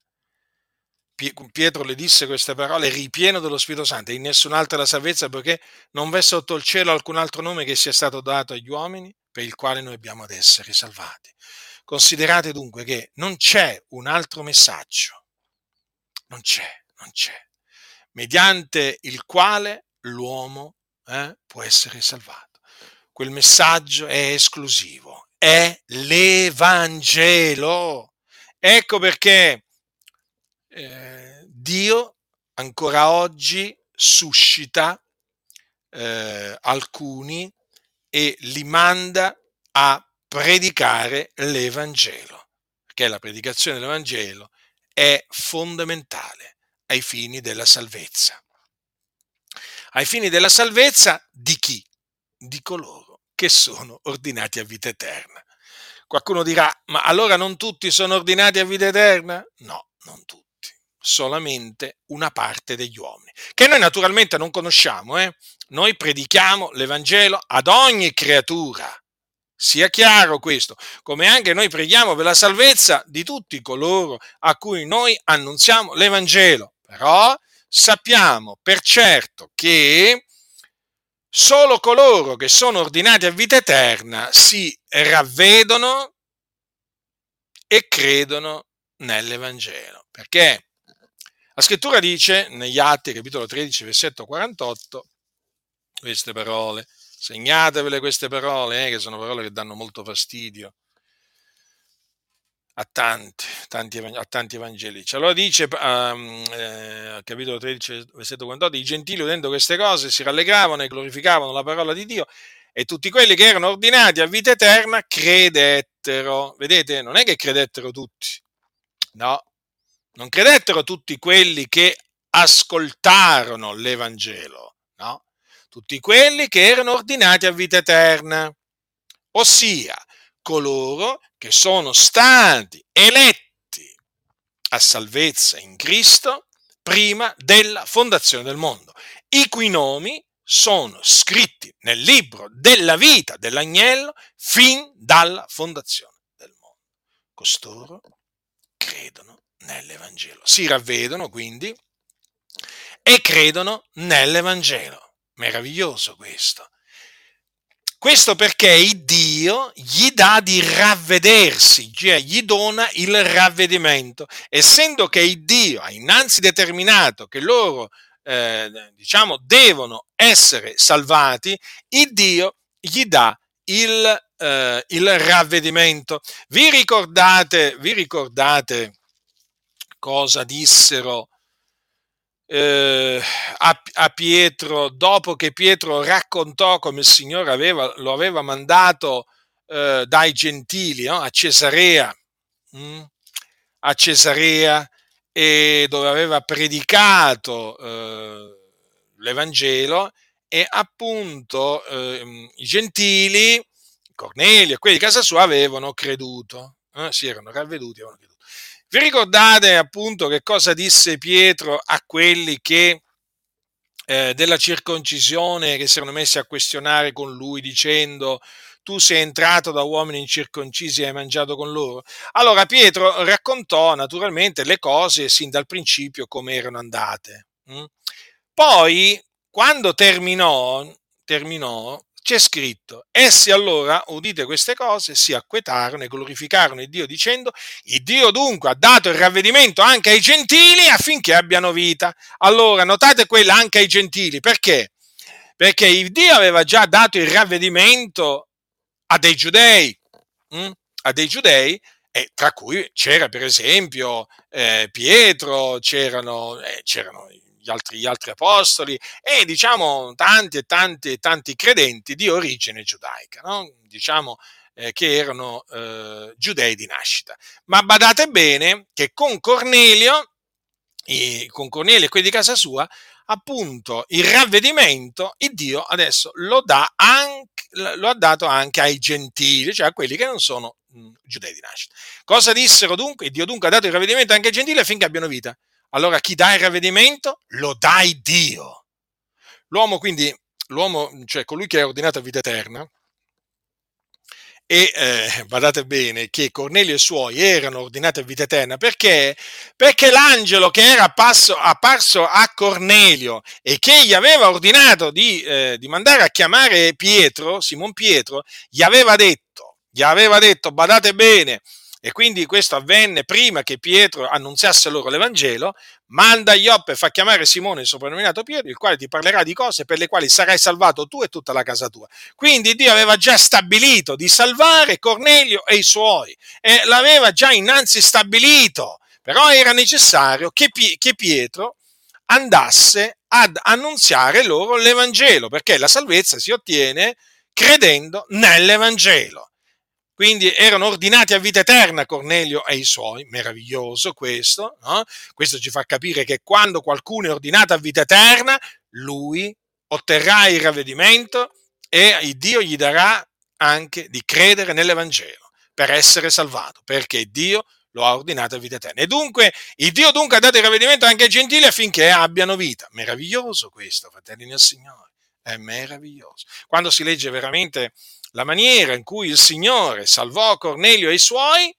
Pietro le disse queste parole ripieno dello Spirito Santo, in nessun altro è la salvezza perché non v'è sotto il cielo alcun altro nome che sia stato dato agli uomini per il quale noi abbiamo ad essere salvati. Considerate dunque che non c'è un altro messaggio, non c'è, non c'è, mediante il quale l'uomo eh, può essere salvato. Quel messaggio è esclusivo, è l'Evangelo. Ecco perché eh, Dio ancora oggi suscita eh, alcuni e li manda a predicare l'Evangelo, perché la predicazione dell'Evangelo è fondamentale ai fini della salvezza. Ai fini della salvezza di chi? Di coloro che sono ordinati a vita eterna. Qualcuno dirà, ma allora non tutti sono ordinati a vita eterna? No, non tutti, solamente una parte degli uomini, che noi naturalmente non conosciamo. Eh? Noi predichiamo l'Evangelo ad ogni creatura, sia chiaro questo, come anche noi preghiamo per la salvezza di tutti coloro a cui noi annunziamo l'Evangelo. Però sappiamo per certo che solo coloro che sono ordinati a vita eterna si ravvedono e credono nell'Evangelo. Perché la scrittura dice negli Atti, capitolo 13, versetto 48, queste parole. Segnatevele queste parole, eh, che sono parole che danno molto fastidio a tanti, tanti, a tanti evangelici. Allora dice, um, eh, capitolo 13, versetto 48, i gentili udendo queste cose si rallegravano e glorificavano la parola di Dio e tutti quelli che erano ordinati a vita eterna credettero. Vedete, non è che credettero tutti, no, non credettero tutti quelli che ascoltarono l'Evangelo, no? tutti quelli che erano ordinati a vita eterna, ossia coloro che sono stati eletti a salvezza in Cristo prima della fondazione del mondo, i cui nomi sono scritti nel libro della vita dell'agnello fin dalla fondazione del mondo. Costoro credono nell'Evangelo, si ravvedono quindi e credono nell'Evangelo. Meraviglioso questo. Questo perché il Dio gli dà di ravvedersi, cioè gli dona il ravvedimento, essendo che il Dio ha innanzi determinato che loro, eh, diciamo, devono essere salvati, il Dio gli dà il, eh, il ravvedimento. Vi ricordate, vi ricordate cosa dissero eh, a, a, Pietro, dopo che Pietro raccontò come il Signore aveva, lo aveva mandato eh, dai gentili no? a Cesarea, mh? Mm, a Cesarea, e dove aveva predicato eh, l'Evangelo, e appunto ehm, i gentili, Cornelio e quelli di casa sua avevano creduto, eh, si erano ravveduti, avevano creduto. Vi ricordate appunto che cosa disse Pietro a quelli che eh, della circoncisione che si erano messi a questionare con lui dicendo tu sei entrato da uomini incirconcisi e hai mangiato con loro? Allora Pietro raccontò naturalmente le cose sin dal principio come erano andate. Mm? Poi, quando terminò, terminò c'è scritto, essi allora, udite queste cose, si acquetarono e glorificarono il Dio dicendo, il Dio dunque ha dato il ravvedimento anche ai gentili affinché abbiano vita. Allora, notate quella anche ai gentili, perché? Perché il Dio aveva già dato il ravvedimento a dei giudei, hm? a dei giudei, e tra cui c'era per esempio eh, Pietro, c'erano, eh, c'erano gli altri, gli altri apostoli e diciamo tanti e tanti, tanti credenti di origine giudaica, no? diciamo eh, che erano eh, giudei di nascita. Ma badate bene che con Cornelio, e, con Cornelio e quelli di casa sua, appunto il ravvedimento, il Dio adesso lo, dà anche, lo ha dato anche ai gentili, cioè a quelli che non sono giudei di nascita. Cosa dissero dunque? Dio dunque ha dato il ravvedimento anche ai gentili affinché abbiano vita. Allora chi dà il ravvedimento? Lo dai Dio. L'uomo quindi, l'uomo, cioè colui che è ordinato a vita eterna, e eh, badate bene che Cornelio e i suoi erano ordinati a vita eterna perché? Perché l'angelo che era apparso, apparso a Cornelio e che gli aveva ordinato di, eh, di mandare a chiamare Pietro, Simon Pietro, gli aveva detto, gli aveva detto, badate bene, e quindi questo avvenne prima che Pietro annunziasse loro l'Evangelo, manda Ioppe e fa chiamare Simone, il soprannominato Pietro, il quale ti parlerà di cose per le quali sarai salvato tu e tutta la casa tua. Quindi Dio aveva già stabilito di salvare Cornelio e i suoi, e l'aveva già innanzi stabilito, però era necessario che, che Pietro andasse ad annunziare loro l'Evangelo, perché la salvezza si ottiene credendo nell'Evangelo. Quindi erano ordinati a vita eterna Cornelio e i suoi, meraviglioso questo, no? questo ci fa capire che quando qualcuno è ordinato a vita eterna, lui otterrà il ravvedimento e Dio gli darà anche di credere nell'Evangelo per essere salvato, perché Dio lo ha ordinato a vita eterna. E dunque, il Dio dunque ha dato il ravvedimento anche ai gentili affinché abbiano vita. Meraviglioso questo, fratelli del Signore, è meraviglioso. Quando si legge veramente la maniera in cui il Signore salvò Cornelio e i suoi,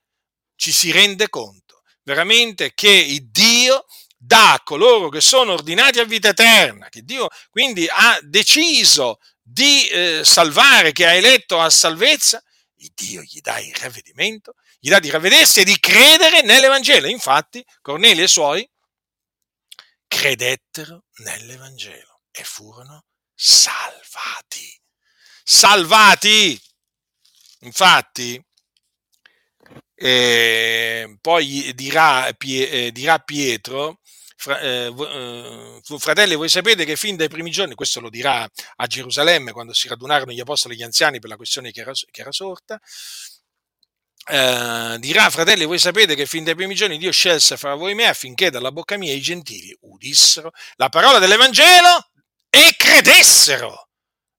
ci si rende conto veramente che il Dio dà a coloro che sono ordinati a vita eterna, che Dio quindi ha deciso di eh, salvare, che ha eletto a salvezza, il Dio gli dà il ravvedimento, gli dà di ravvedersi e di credere nell'Evangelo. Infatti, Cornelio e i suoi credettero nell'Evangelo e furono salvati salvati. Infatti, eh, poi dirà, eh, dirà Pietro, fra, eh, eh, fratelli, voi sapete che fin dai primi giorni, questo lo dirà a Gerusalemme quando si radunarono gli apostoli e gli anziani per la questione che era, che era sorta, eh, dirà, fratelli, voi sapete che fin dai primi giorni Dio scelse fra voi me affinché dalla bocca mia i gentili udissero la parola dell'Evangelo e credessero.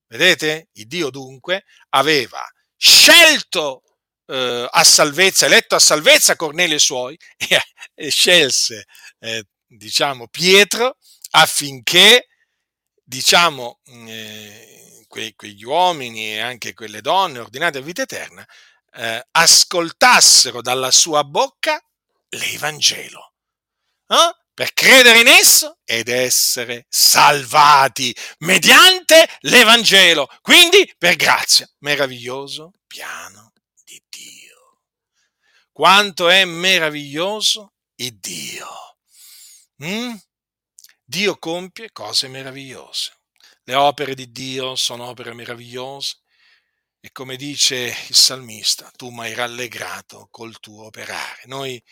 Vedete? Il Dio dunque aveva scelto eh, a salvezza, eletto a salvezza Cornelio e suoi [laughs] e, e scelse, eh, diciamo, Pietro affinché, diciamo, eh, que, quegli uomini e anche quelle donne ordinate a vita eterna eh, ascoltassero dalla sua bocca l'Evangelo. Eh? Per credere in esso ed essere salvati mediante l'Evangelo, quindi per grazia. Meraviglioso piano di Dio. Quanto è meraviglioso il Dio. Mm? Dio compie cose meravigliose. Le opere di Dio sono opere meravigliose e come dice il salmista, tu mi hai rallegrato col tuo operare. Noi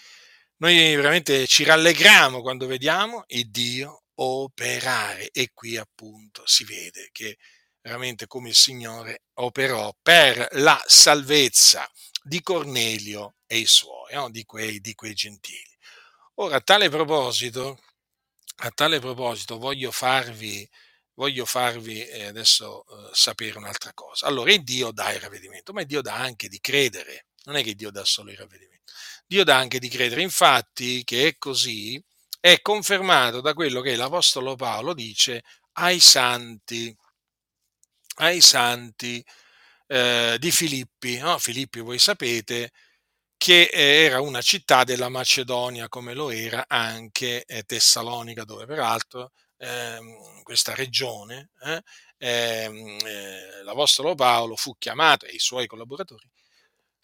noi veramente ci rallegriamo quando vediamo il Dio operare e qui appunto si vede che veramente come il Signore operò per la salvezza di Cornelio e i suoi, no? di, quei, di quei gentili. Ora, a tale proposito, a tale proposito voglio farvi, voglio farvi eh, adesso eh, sapere un'altra cosa. Allora, il Dio dà il ravvedimento, ma il Dio dà anche di credere, non è che Dio dà solo il ravvedimento. Dio dà anche di credere. Infatti, che è così, è confermato da quello che l'Apostolo Paolo dice ai santi, ai santi eh, di Filippi. No? Filippi, voi sapete, che era una città della Macedonia, come lo era anche eh, Tessalonica, dove peraltro eh, questa regione eh, ehm, eh, l'Apostolo Paolo fu chiamato e i suoi collaboratori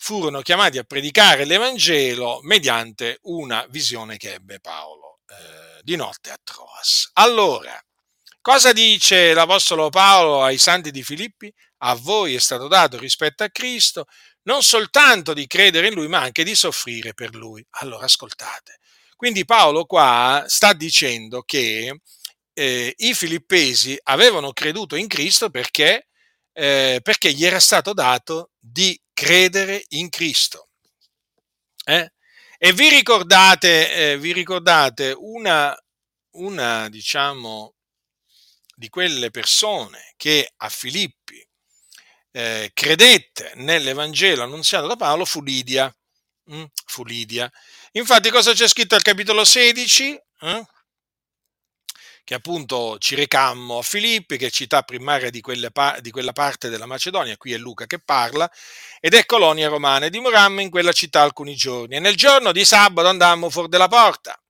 furono chiamati a predicare l'Evangelo mediante una visione che ebbe Paolo eh, di notte a Troas. Allora, cosa dice l'Apostolo Paolo ai santi di Filippi? A voi è stato dato rispetto a Cristo non soltanto di credere in Lui, ma anche di soffrire per Lui. Allora, ascoltate. Quindi Paolo qua sta dicendo che eh, i filippesi avevano creduto in Cristo perché, eh, perché gli era stato dato di credere in Cristo. Eh? E vi ricordate, eh, vi ricordate una, una, diciamo, di quelle persone che a Filippi eh, credette nell'Evangelo annunziato da Paolo fu Lidia. Mm, fu Lidia. Infatti cosa c'è scritto al capitolo 16? Eh? Che appunto ci recammo a Filippi, che è città primaria di, di, quella parte della Macedonia, qui è Luca che parla, ed è colonia romana, e dimorammo in quella città alcuni giorni. E nel giorno di sabato andammo fuori della porta,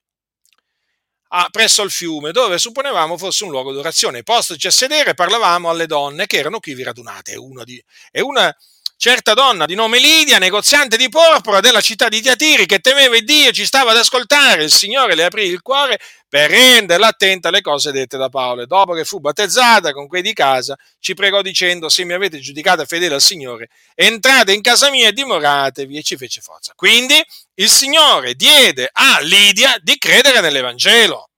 a, presso il fiume, dove supponevamo fosse un luogo d'orazione. Postoci a sedere, parlavamo alle donne che erano qui radunate, e, di, e una certa donna di nome Lidia, negoziante di porpora della città di Tiatiri, che temeva Dio, ci stava ad ascoltare, il Signore le aprì il cuore per renderla attenta alle cose dette da Paolo. E dopo che fu battezzata con quei di casa, ci pregò dicendo, se mi avete giudicata fedele al Signore, entrate in casa mia e dimoratevi, e ci fece forza. Quindi il Signore diede a Lidia di credere nell'Evangelo.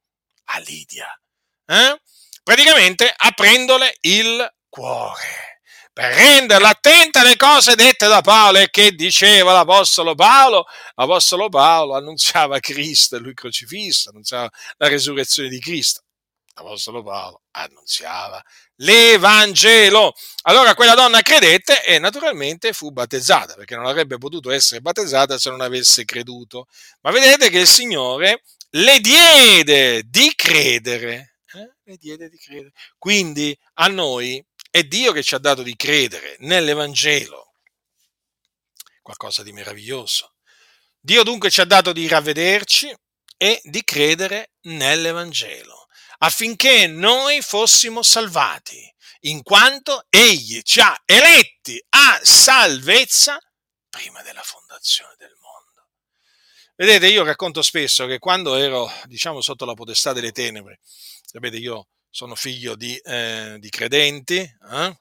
A Lidia. Eh? Praticamente aprendole il cuore per renderla attenta alle cose dette da Paolo e che diceva l'Apostolo Paolo. L'Apostolo Paolo annunziava Cristo lui crocifisso, annunziava la resurrezione di Cristo. L'Apostolo Paolo annunziava l'Evangelo. Allora quella donna credette e naturalmente fu battezzata, perché non avrebbe potuto essere battezzata se non avesse creduto. Ma vedete che il Signore le diede di credere. Eh? Le diede di credere. Quindi a noi è Dio che ci ha dato di credere nell'Evangelo. Qualcosa di meraviglioso. Dio dunque ci ha dato di ravvederci e di credere nell'Evangelo, affinché noi fossimo salvati, in quanto Egli ci ha eletti a salvezza prima della fondazione del mondo. Vedete, io racconto spesso che quando ero, diciamo, sotto la potestà delle tenebre, sapete, io sono figlio di, eh, di credenti, eh?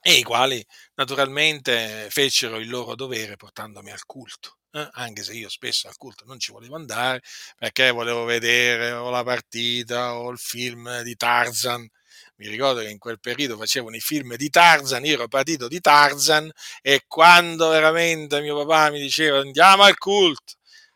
e i quali naturalmente fecero il loro dovere portandomi al culto. Eh? Anche se io spesso al culto non ci volevo andare perché volevo vedere o la partita o il film di Tarzan. Mi ricordo che in quel periodo facevano i film di Tarzan, io ero partito di Tarzan e quando veramente mio papà mi diceva andiamo al culto,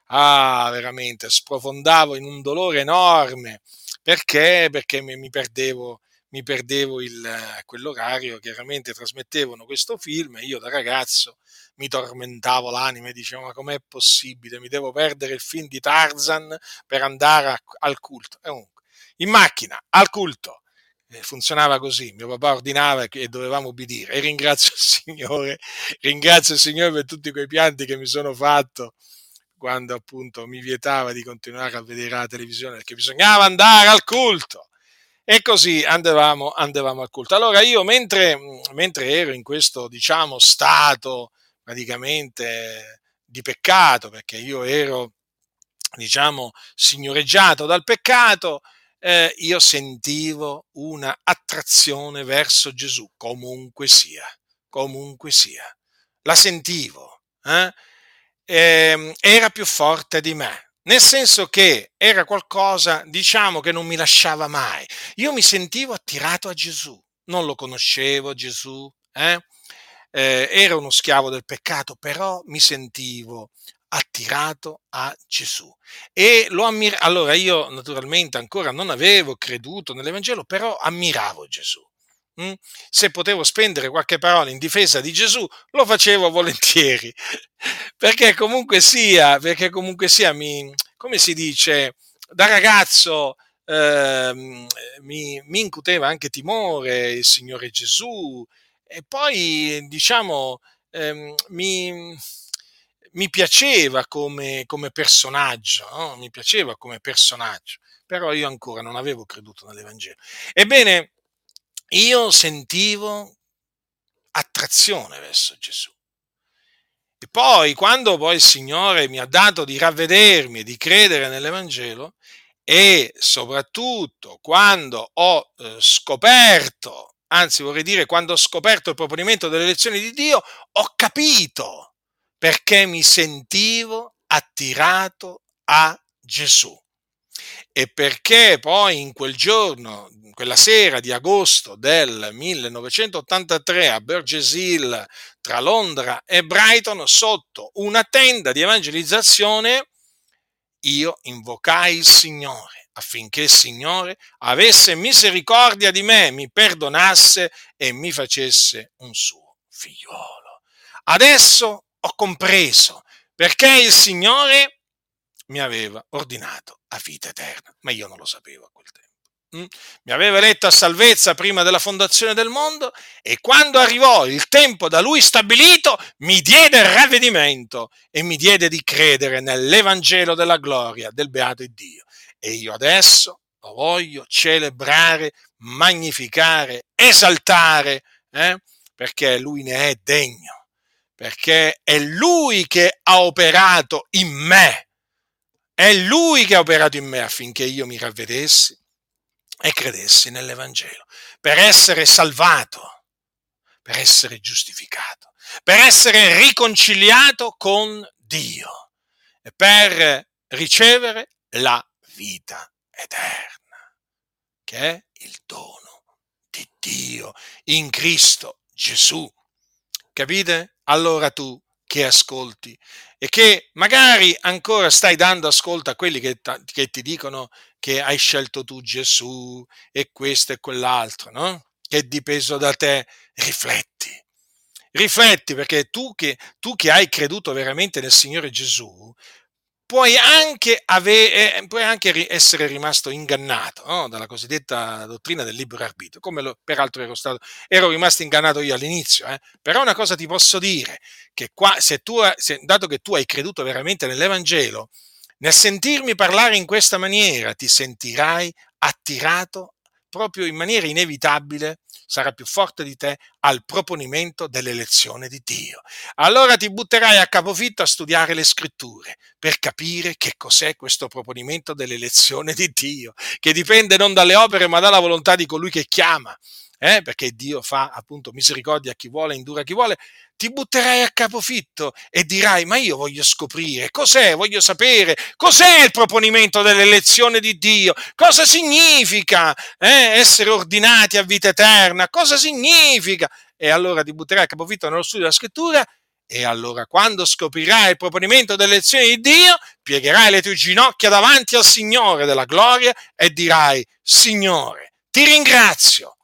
ah, veramente sprofondavo in un dolore enorme perché? Perché mi, mi perdevo, mi perdevo il, quell'orario, chiaramente trasmettevano questo film e io da ragazzo mi tormentavo l'anima e dicevo ma com'è possibile, mi devo perdere il film di Tarzan per andare a, al culto. E comunque, in macchina, al culto, funzionava così, mio papà ordinava e dovevamo obbedire e ringrazio il [laughs] Signore, ringrazio il Signore per tutti quei pianti che mi sono fatto quando appunto mi vietava di continuare a vedere la televisione perché bisognava andare al culto. E così andavamo, andavamo al culto. Allora io mentre, mentre ero in questo, diciamo, stato praticamente di peccato, perché io ero, diciamo, signoreggiato dal peccato, eh, io sentivo una attrazione verso Gesù, comunque sia, comunque sia. La sentivo. Eh? Eh, era più forte di me. Nel senso che era qualcosa, diciamo, che non mi lasciava mai. Io mi sentivo attirato a Gesù. Non lo conoscevo Gesù, eh? Eh, era uno schiavo del peccato, però mi sentivo attirato a Gesù. E lo ammir- allora io naturalmente ancora non avevo creduto nell'Evangelo, però ammiravo Gesù. Mm? Se potevo spendere qualche parola in difesa di Gesù, lo facevo volentieri, [laughs] perché comunque sia, perché comunque sia, mi, come si dice, da ragazzo eh, mi, mi, incuteva anche timore il Signore Gesù e poi, diciamo, eh, mi, mi, piaceva come, come personaggio, no? mi piaceva come personaggio, però io ancora non avevo creduto nell'Evangelo. Ebbene, io sentivo attrazione verso Gesù. E poi, quando poi il Signore mi ha dato di ravvedermi e di credere nell'Evangelo, e soprattutto quando ho eh, scoperto, anzi vorrei dire quando ho scoperto il proponimento delle lezioni di Dio, ho capito perché mi sentivo attirato a Gesù e perché poi in quel giorno, quella sera di agosto del 1983 a Burgess Hill tra Londra e Brighton, sotto una tenda di evangelizzazione, io invocai il Signore affinché il Signore avesse misericordia di me, mi perdonasse e mi facesse un suo figliolo. Adesso ho compreso perché il Signore mi aveva ordinato a vita eterna, ma io non lo sapevo a quel tempo. Mm? Mi aveva eletto a salvezza prima della fondazione del mondo e quando arrivò il tempo da lui stabilito mi diede il ravvedimento e mi diede di credere nell'Evangelo della gloria del beato Dio. E io adesso lo voglio celebrare, magnificare, esaltare, eh? perché lui ne è degno, perché è lui che ha operato in me è Lui che ha operato in me affinché io mi ravvedessi e credessi nell'Evangelo, per essere salvato, per essere giustificato, per essere riconciliato con Dio e per ricevere la vita eterna, che è il dono di Dio in Cristo Gesù. Capite? Allora tu che ascolti e che magari ancora stai dando ascolto a quelli che, che ti dicono che hai scelto tu Gesù e questo e quell'altro, no? Che è dipeso da te, rifletti. Rifletti perché tu che, tu che hai creduto veramente nel Signore Gesù, puoi anche, avere, eh, puoi anche essere rimasto ingannato no? dalla cosiddetta dottrina del libero arbitrio, come lo, peraltro ero, stato, ero rimasto ingannato io all'inizio. Eh? Però una cosa ti posso dire, che qua, se tu, se, dato che tu hai creduto veramente nell'Evangelo, nel sentirmi parlare in questa maniera ti sentirai attirato proprio in maniera inevitabile sarà più forte di te al proponimento dell'elezione di Dio. Allora ti butterai a capofitto a studiare le scritture per capire che cos'è questo proponimento dell'elezione di Dio, che dipende non dalle opere ma dalla volontà di colui che chiama eh, perché Dio fa appunto misericordia a chi vuole, indura a chi vuole, ti butterai a capofitto e dirai, ma io voglio scoprire cos'è, voglio sapere cos'è il proponimento dell'elezione di Dio, cosa significa eh, essere ordinati a vita eterna, cosa significa. E allora ti butterai a capofitto nello studio della scrittura e allora, quando scoprirai il proponimento delle lezioni di Dio, piegherai le tue ginocchia davanti al Signore della gloria e dirai: Signore, ti ringrazio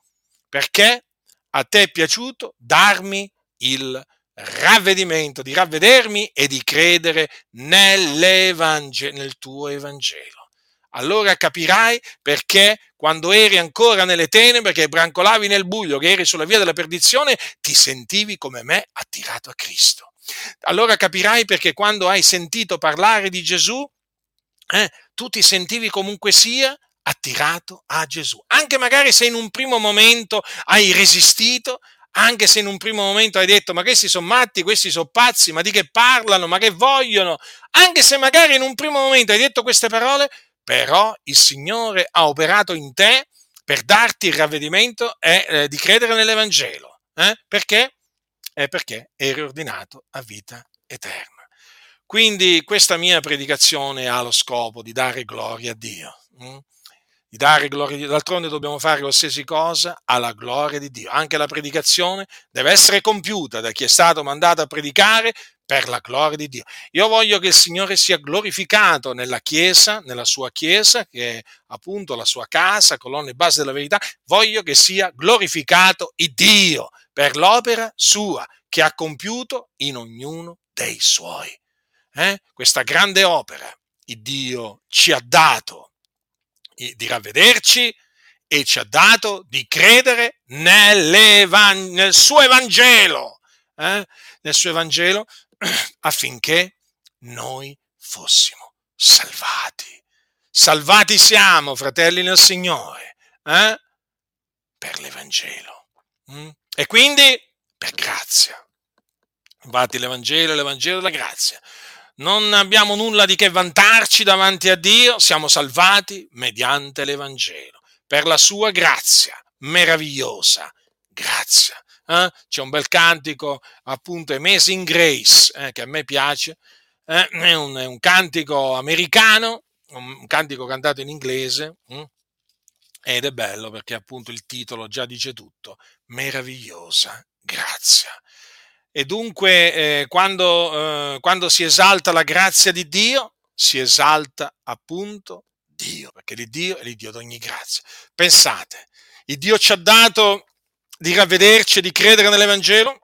perché a te è piaciuto darmi il ravvedimento, di ravvedermi e di credere nel tuo Evangelo. Allora capirai perché quando eri ancora nelle tenebre, che brancolavi nel buio, che eri sulla via della perdizione, ti sentivi come me attirato a Cristo. Allora capirai perché quando hai sentito parlare di Gesù, eh, tu ti sentivi comunque sia attirato a Gesù. Anche magari se in un primo momento hai resistito, anche se in un primo momento hai detto ma questi sono matti, questi sono pazzi, ma di che parlano, ma che vogliono, anche se magari in un primo momento hai detto queste parole, però il Signore ha operato in te per darti il ravvedimento e eh, di credere nell'Evangelo. Eh? Perché? È perché eri ordinato a vita eterna. Quindi questa mia predicazione ha lo scopo di dare gloria a Dio. Hm? Di dare gloria a Dio. D'altronde dobbiamo fare qualsiasi cosa alla gloria di Dio. Anche la predicazione deve essere compiuta da chi è stato mandato a predicare per la gloria di Dio. Io voglio che il Signore sia glorificato nella Chiesa, nella sua Chiesa, che è appunto la sua casa, colonna e base della verità. Voglio che sia glorificato il Dio per l'opera sua che ha compiuto in ognuno dei suoi. Eh? Questa grande opera il Dio ci ha dato di ravvederci e ci ha dato di credere nel suo Evangelo, eh? nel suo Evangelo [clears throat] affinché noi fossimo salvati. Salvati siamo, fratelli nel Signore, eh? per l'Evangelo. Mm? E quindi per grazia. Infatti l'Evangelo è l'Evangelo della grazia. Non abbiamo nulla di che vantarci davanti a Dio, siamo salvati mediante l'Evangelo, per la sua grazia meravigliosa. Grazia. Eh? C'è un bel cantico, appunto, Amazing Grace, eh, che a me piace. Eh? È, un, è, un, cantico americano, un cantico cantato in inglese. Hm? Ed è bello perché appunto il titolo già dice tutto. Meravigliosa grazia. E dunque eh, quando, eh, quando si esalta la grazia di Dio, si esalta appunto Dio, perché l'Iddio è l'Iddio di ogni grazia. Pensate, il Dio ci ha dato di ravvederci e di credere nell'Evangelo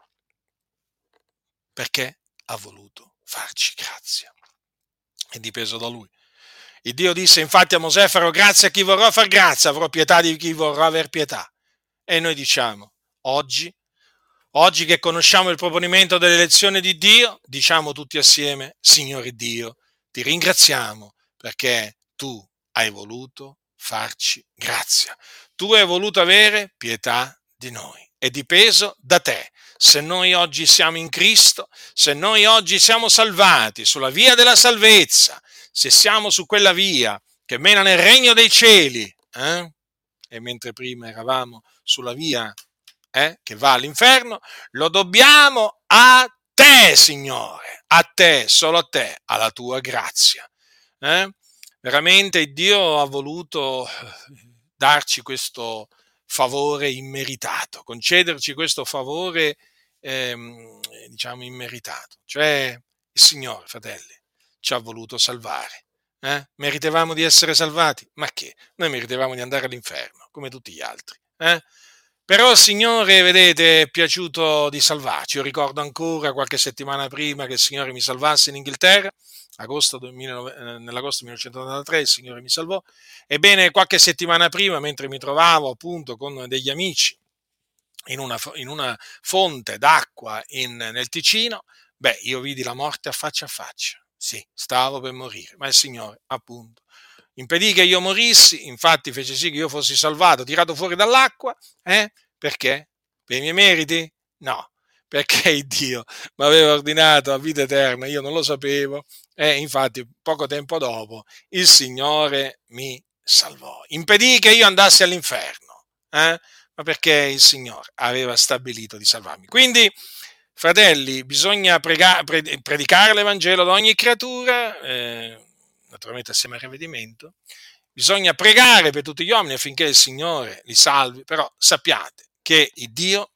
perché ha voluto farci grazia. È dipeso da Lui. Il Dio disse infatti a Mosè farò grazia a chi vorrà far grazia, avrò pietà di chi vorrà aver pietà. E noi diciamo, oggi, oggi che conosciamo il proponimento dell'elezione di Dio, diciamo tutti assieme, Signore Dio, ti ringraziamo perché tu hai voluto farci grazia. Tu hai voluto avere pietà di noi. È dipeso da te. Se noi oggi siamo in Cristo, se noi oggi siamo salvati sulla via della salvezza, se siamo su quella via che mena nel regno dei cieli, eh? e mentre prima eravamo sulla via eh, che va all'inferno, lo dobbiamo a te, Signore, a te, solo a te, alla tua grazia. Eh? Veramente Dio ha voluto darci questo favore immeritato, concederci questo favore, ehm, diciamo, immeritato. Cioè, il Signore, fratelli, ci ha voluto salvare. Eh? Meritevamo di essere salvati? Ma che? Noi meritevamo di andare all'inferno, come tutti gli altri. Eh? Però il Signore, vedete, è piaciuto di salvarci. Io ricordo ancora qualche settimana prima che il Signore mi salvasse in Inghilterra, agosto, eh, nell'agosto 1993 il Signore mi salvò. Ebbene, qualche settimana prima, mentre mi trovavo appunto con degli amici in una, in una fonte d'acqua in, nel Ticino, beh, io vidi la morte a faccia a faccia. Sì, stavo per morire, ma il Signore, appunto, impedì che io morissi, infatti fece sì che io fossi salvato, tirato fuori dall'acqua, eh? Perché? Per i miei meriti? No, perché [laughs] Dio mi aveva ordinato a vita eterna, io non lo sapevo e infatti poco tempo dopo il Signore mi salvò. Impedì che io andassi all'inferno, eh? ma perché il Signore aveva stabilito di salvarmi. Quindi, fratelli, bisogna prega- predicare l'Evangelo ad ogni creatura, eh, naturalmente assieme al ravvedimento, bisogna pregare per tutti gli uomini affinché il Signore li salvi, però sappiate che il Dio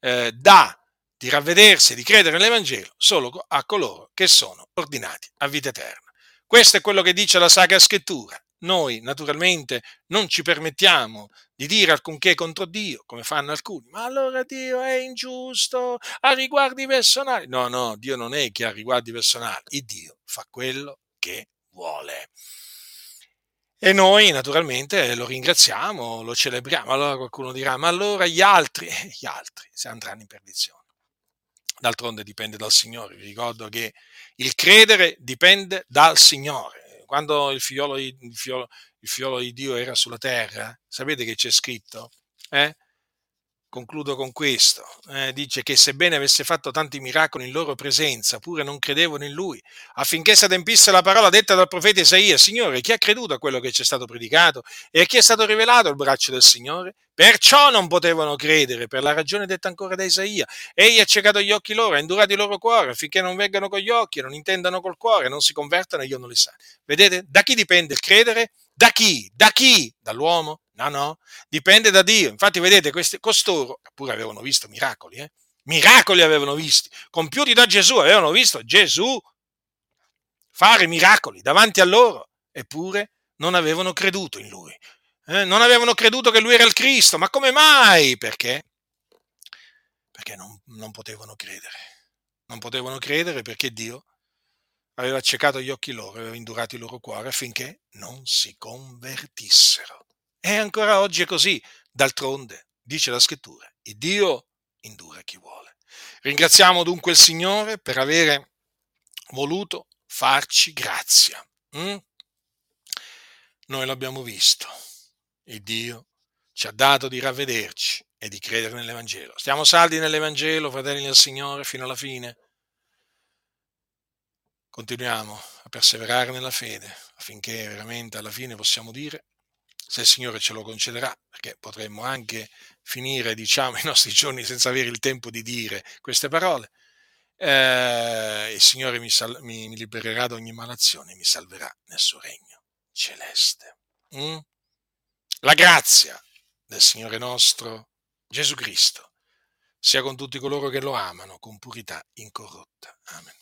eh, dà di ravvedersi e di credere nell'Evangelo solo a coloro che sono ordinati a vita eterna. Questo è quello che dice la Sacra Scrittura. Noi naturalmente non ci permettiamo di dire alcunché contro Dio, come fanno alcuni, ma allora Dio è ingiusto a riguardi personali. No, no, Dio non è che ha riguardi personali, il Dio fa quello che vuole. E noi naturalmente lo ringraziamo, lo celebriamo. Allora qualcuno dirà, ma allora gli altri, [laughs] gli altri se andranno in perdizione. D'altronde dipende dal Signore. Vi ricordo che il credere dipende dal Signore. Quando il figliolo, il figliolo, il figliolo di Dio era sulla terra, sapete che c'è scritto? Eh? Concludo con questo, eh, dice che sebbene avesse fatto tanti miracoli in loro presenza, pure non credevano in lui, affinché si adempisse la parola detta dal profeta Isaia, Signore, chi ha creduto a quello che ci è stato predicato e a chi è stato rivelato il braccio del Signore? Perciò non potevano credere, per la ragione detta ancora da Isaia. Egli ha ciecato gli occhi loro, ha indurato il loro cuore, affinché non vengano con gli occhi, non intendano col cuore, non si convertano e io non li sa. Vedete? Da chi dipende il credere? Da chi? Da chi? Dall'uomo? No, no, dipende da Dio. Infatti, vedete, questi, costoro, pure avevano visto miracoli, eh? miracoli avevano visti, compiuti da Gesù, avevano visto Gesù fare miracoli davanti a loro, eppure non avevano creduto in lui. Eh? Non avevano creduto che lui era il Cristo. Ma come mai? Perché? Perché non, non potevano credere. Non potevano credere perché Dio aveva accecato gli occhi loro, aveva indurato il loro cuore affinché non si convertissero. E ancora oggi è così. D'altronde, dice la scrittura, il Dio indura chi vuole. Ringraziamo dunque il Signore per avere voluto farci grazia. Mm? Noi l'abbiamo visto. Il Dio ci ha dato di ravvederci e di credere nell'Evangelo. Stiamo saldi nell'Evangelo, fratelli del Signore, fino alla fine. Continuiamo a perseverare nella fede affinché veramente alla fine possiamo dire, se il Signore ce lo concederà, perché potremmo anche finire diciamo, [laughs] i nostri giorni senza avere il tempo di dire queste parole, eh, il Signore mi, sal- mi, mi, libererà da ogni malazione e mi salverà nel suo regno celeste. Mm? La grazia del Signore nostro Gesù Cristo sia con tutti coloro che lo amano con purità incorrotta. Amen.